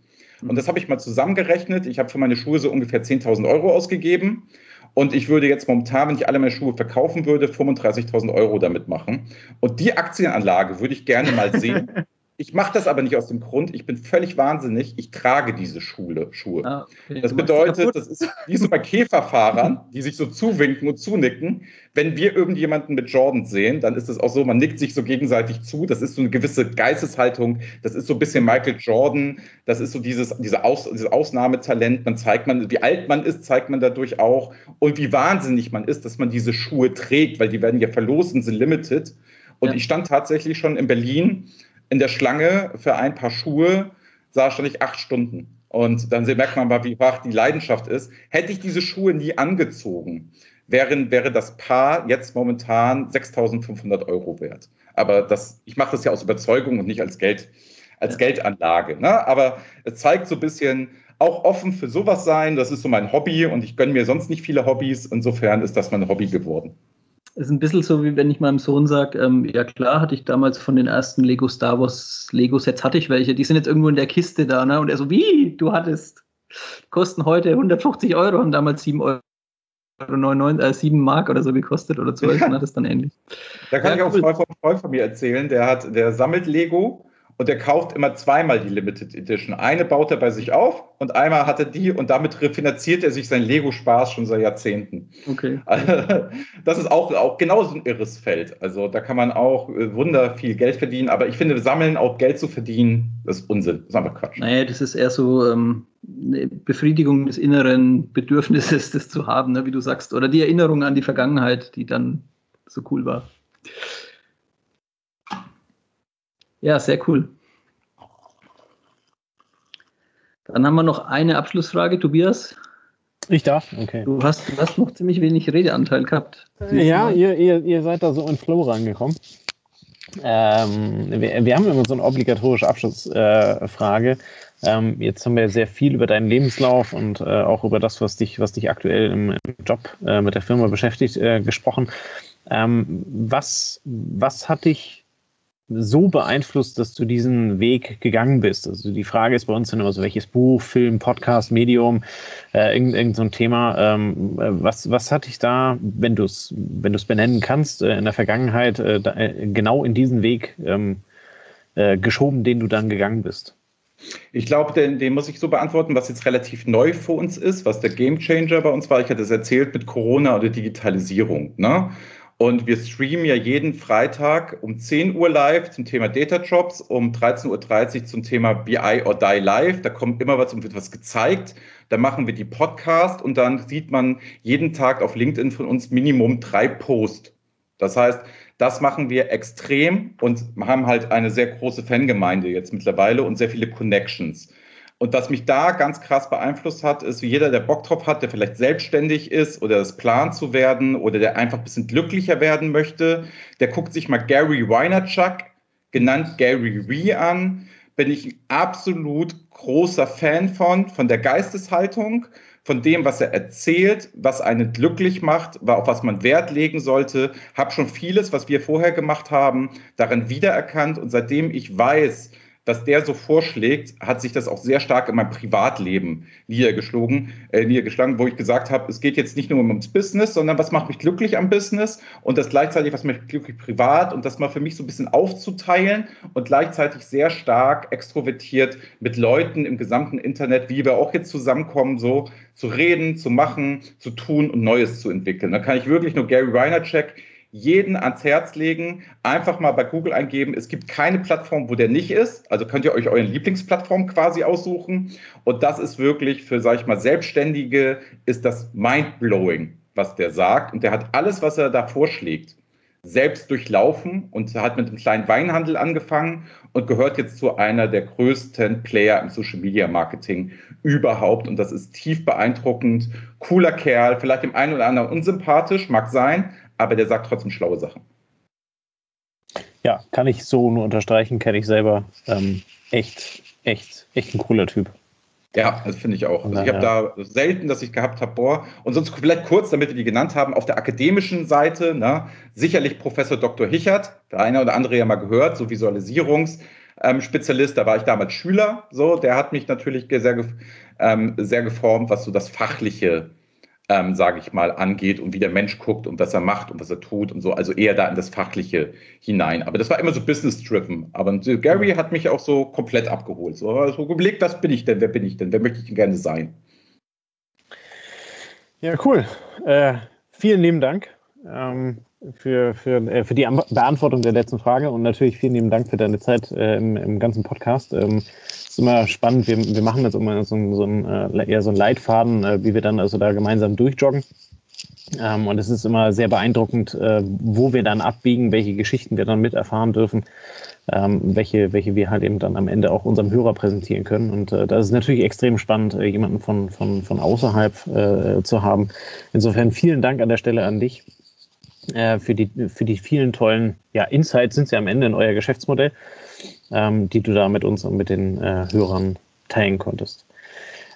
Und das habe ich mal zusammengerechnet. Ich habe für meine Schuhe so ungefähr 10.000 Euro ausgegeben. Und ich würde jetzt momentan, wenn ich alle meine Schuhe verkaufen würde, 35.000 Euro damit machen. Und die Aktienanlage würde ich gerne mal sehen. Ich mache das aber nicht aus dem Grund, ich bin völlig wahnsinnig, ich trage diese Schule, Schuhe. Ah, okay. Das bedeutet, das ist wie so bei Käferfahrern, die sich so zuwinken und zunicken. Wenn wir irgendjemanden mit Jordans sehen, dann ist es auch so, man nickt sich so gegenseitig zu. Das ist so eine gewisse Geisteshaltung. Das ist so ein bisschen Michael Jordan. Das ist so dieses, diese Aus, dieses Ausnahmetalent. Man zeigt man, wie alt man ist, zeigt man dadurch auch. Und wie wahnsinnig man ist, dass man diese Schuhe trägt, weil die werden ja verlost und sind limited. Und ja. ich stand tatsächlich schon in Berlin in der Schlange für ein paar Schuhe saß stand ich acht Stunden. Und dann merkt man mal, wie wach die Leidenschaft ist. Hätte ich diese Schuhe nie angezogen, wären, wäre das Paar jetzt momentan 6.500 Euro wert. Aber das, ich mache das ja aus Überzeugung und nicht als Geld, als Geldanlage. Ne? Aber es zeigt so ein bisschen, auch offen für sowas sein. Das ist so mein Hobby und ich gönne mir sonst nicht viele Hobbys. Insofern ist das mein Hobby geworden ist ein bisschen so, wie wenn ich meinem Sohn sage, ähm, ja klar, hatte ich damals von den ersten Lego Star Wars Lego-Sets hatte ich welche, die sind jetzt irgendwo in der Kiste da, ne? Und er so, wie, du hattest, kosten heute 150 Euro, haben damals 7 Euro. 99, äh, 7 Mark oder so gekostet oder 12, ja. das dann ähnlich. Da kann ja, ich auch cool. von Freund von mir erzählen, der hat, der sammelt Lego und er kauft immer zweimal die Limited Edition. Eine baut er bei sich auf und einmal hat er die und damit refinanziert er sich sein Lego-Spaß schon seit Jahrzehnten. Okay. das ist auch, auch genauso ein irres Feld. Also da kann man auch äh, wunder viel Geld verdienen, aber ich finde, sammeln, auch Geld zu verdienen, das ist Unsinn. Das ist einfach Quatsch. Naja, das ist eher so ähm, eine Befriedigung des inneren Bedürfnisses, das zu haben, ne, wie du sagst, oder die Erinnerung an die Vergangenheit, die dann so cool war. Ja, sehr cool. Dann haben wir noch eine Abschlussfrage, Tobias. Ich darf, okay. Du hast, du hast noch ziemlich wenig Redeanteil gehabt. Ja, ihr, ihr, ihr seid da so in Flow reingekommen. Ähm, wir, wir, haben immer so eine obligatorische Abschlussfrage. Äh, ähm, jetzt haben wir sehr viel über deinen Lebenslauf und äh, auch über das, was dich, was dich aktuell im, im Job äh, mit der Firma beschäftigt, äh, gesprochen. Ähm, was, was hat dich so beeinflusst, dass du diesen Weg gegangen bist? Also die Frage ist bei uns dann immer so, welches Buch, Film, Podcast, Medium, äh, irgend, irgend so ein Thema. Ähm, was, was hat dich da, wenn du es wenn benennen kannst, äh, in der Vergangenheit äh, da, äh, genau in diesen Weg ähm, äh, geschoben, den du dann gegangen bist? Ich glaube, den, den muss ich so beantworten, was jetzt relativ neu für uns ist, was der Gamechanger bei uns war. Ich hatte es erzählt mit Corona oder Digitalisierung. Ne? Und wir streamen ja jeden Freitag um 10 Uhr live zum Thema Data Jobs, um 13.30 Uhr zum Thema BI or Die live. Da kommt immer was und wird was gezeigt. Da machen wir die Podcast und dann sieht man jeden Tag auf LinkedIn von uns Minimum drei Posts. Das heißt, das machen wir extrem und haben halt eine sehr große Fangemeinde jetzt mittlerweile und sehr viele Connections. Und was mich da ganz krass beeinflusst hat, ist, wie jeder, der Bock drauf hat, der vielleicht selbstständig ist oder das plant zu werden oder der einfach ein bisschen glücklicher werden möchte, der guckt sich mal Gary Vaynerchuk, genannt Gary Vee, an. Bin ich ein absolut großer Fan von, von der Geisteshaltung, von dem, was er erzählt, was einen glücklich macht, auf was man Wert legen sollte. Hab schon vieles, was wir vorher gemacht haben, darin wiedererkannt. Und seitdem ich weiß, was der so vorschlägt, hat sich das auch sehr stark in meinem Privatleben niedergeschlagen, äh, niedergeschlagen wo ich gesagt habe, es geht jetzt nicht nur ums Business, sondern was macht mich glücklich am Business und das gleichzeitig, was macht mich glücklich privat und das mal für mich so ein bisschen aufzuteilen und gleichzeitig sehr stark extrovertiert mit Leuten im gesamten Internet, wie wir auch jetzt zusammenkommen, so zu reden, zu machen, zu tun und Neues zu entwickeln. Da kann ich wirklich nur Gary Vaynerchuk jeden ans Herz legen. Einfach mal bei Google eingeben. Es gibt keine Plattform, wo der nicht ist. Also könnt ihr euch euren Lieblingsplattform quasi aussuchen. Und das ist wirklich für, sag ich mal, Selbstständige ist das mindblowing, was der sagt. Und der hat alles, was er da vorschlägt, selbst durchlaufen und hat mit einem kleinen Weinhandel angefangen und gehört jetzt zu einer der größten Player im Social Media Marketing überhaupt. Und das ist tief beeindruckend. Cooler Kerl, vielleicht dem einen oder anderen unsympathisch, mag sein, aber der sagt trotzdem schlaue Sachen. Ja, kann ich so nur unterstreichen, kenne ich selber. Ähm, echt, echt, echt ein cooler Typ. Ja, das finde ich auch. Also ich habe da selten, dass ich gehabt habe, boah, und sonst vielleicht kurz, damit wir die genannt haben, auf der akademischen Seite, ne, sicherlich Professor Dr. Hichert, der eine oder andere ja mal gehört, so Visualisierungsspezialist, da war ich damals Schüler, so, der hat mich natürlich sehr, ähm, sehr geformt, was so das Fachliche ähm, sage ich mal, angeht und wie der Mensch guckt und was er macht und was er tut und so, also eher da in das Fachliche hinein. Aber das war immer so business-driven. Aber Gary hat mich auch so komplett abgeholt. So also überlegt, was bin ich denn, wer bin ich denn, wer möchte ich denn gerne sein? Ja, cool. Äh, vielen lieben Dank. Ähm, für, für, äh, für die Beantwortung der letzten Frage und natürlich vielen lieben Dank für deine Zeit äh, im, im, ganzen Podcast. Ähm, ist immer spannend. Wir, wir machen jetzt immer so, so ein, äh, eher so einen Leitfaden, äh, wie wir dann also da gemeinsam durchjoggen. Ähm, und es ist immer sehr beeindruckend, äh, wo wir dann abbiegen, welche Geschichten wir dann miterfahren dürfen, ähm, welche, welche wir halt eben dann am Ende auch unserem Hörer präsentieren können. Und äh, das ist natürlich extrem spannend, jemanden von, von, von außerhalb zu haben. Insofern vielen Dank an der Stelle an dich äh, für, die, für die vielen tollen ja, Insights sind sie am Ende in euer Geschäftsmodell, ähm, die du da mit uns und mit den äh, Hörern teilen konntest.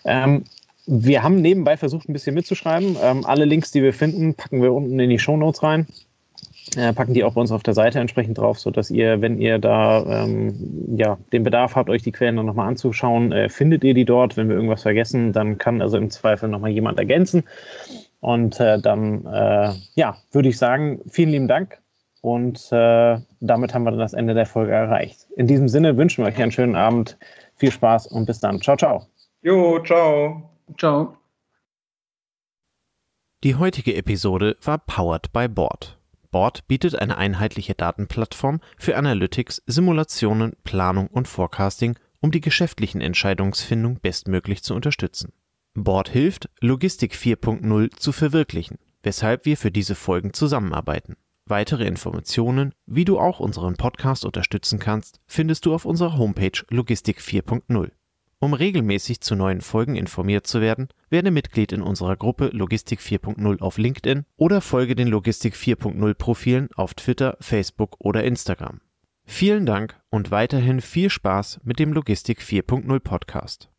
Ähm, wir haben nebenbei versucht, ein bisschen mitzuschreiben. Ähm, alle Links, die wir finden, packen wir unten in die Show Notes rein. Äh, packen die auch bei uns auf der Seite entsprechend drauf, sodass ihr, wenn ihr da ähm, ja, den Bedarf habt, euch die Quellen dann nochmal anzuschauen, äh, findet ihr die dort. Wenn wir irgendwas vergessen, dann kann also im Zweifel nochmal jemand ergänzen. Und äh, dann, äh, ja, würde ich sagen, vielen lieben Dank Und äh, damit haben wir dann das Ende der Folge erreicht. In diesem Sinne wünschen wir euch einen schönen Abend, viel Spaß und bis dann. Ciao, ciao. Jo, ciao. Ciao. Die heutige Episode war powered by Board. Board bietet eine einheitliche Datenplattform für Analytics, Simulationen, Planung und Forecasting, um die geschäftlichen Entscheidungsfindung bestmöglich zu unterstützen. Board hilft, Logistik 4.0 zu verwirklichen, weshalb wir für diese Folgen zusammenarbeiten. Weitere Informationen, wie du auch unseren Podcast unterstützen kannst, findest du auf unserer Homepage Logistik 4.0. Um regelmäßig zu neuen Folgen informiert zu werden, werde Mitglied in unserer Gruppe Logistik 4.0 auf LinkedIn oder folge den Logistik 4.0 Profilen auf Twitter, Facebook oder Instagram. Vielen Dank und weiterhin viel Spaß mit dem Logistik 4.0 Podcast.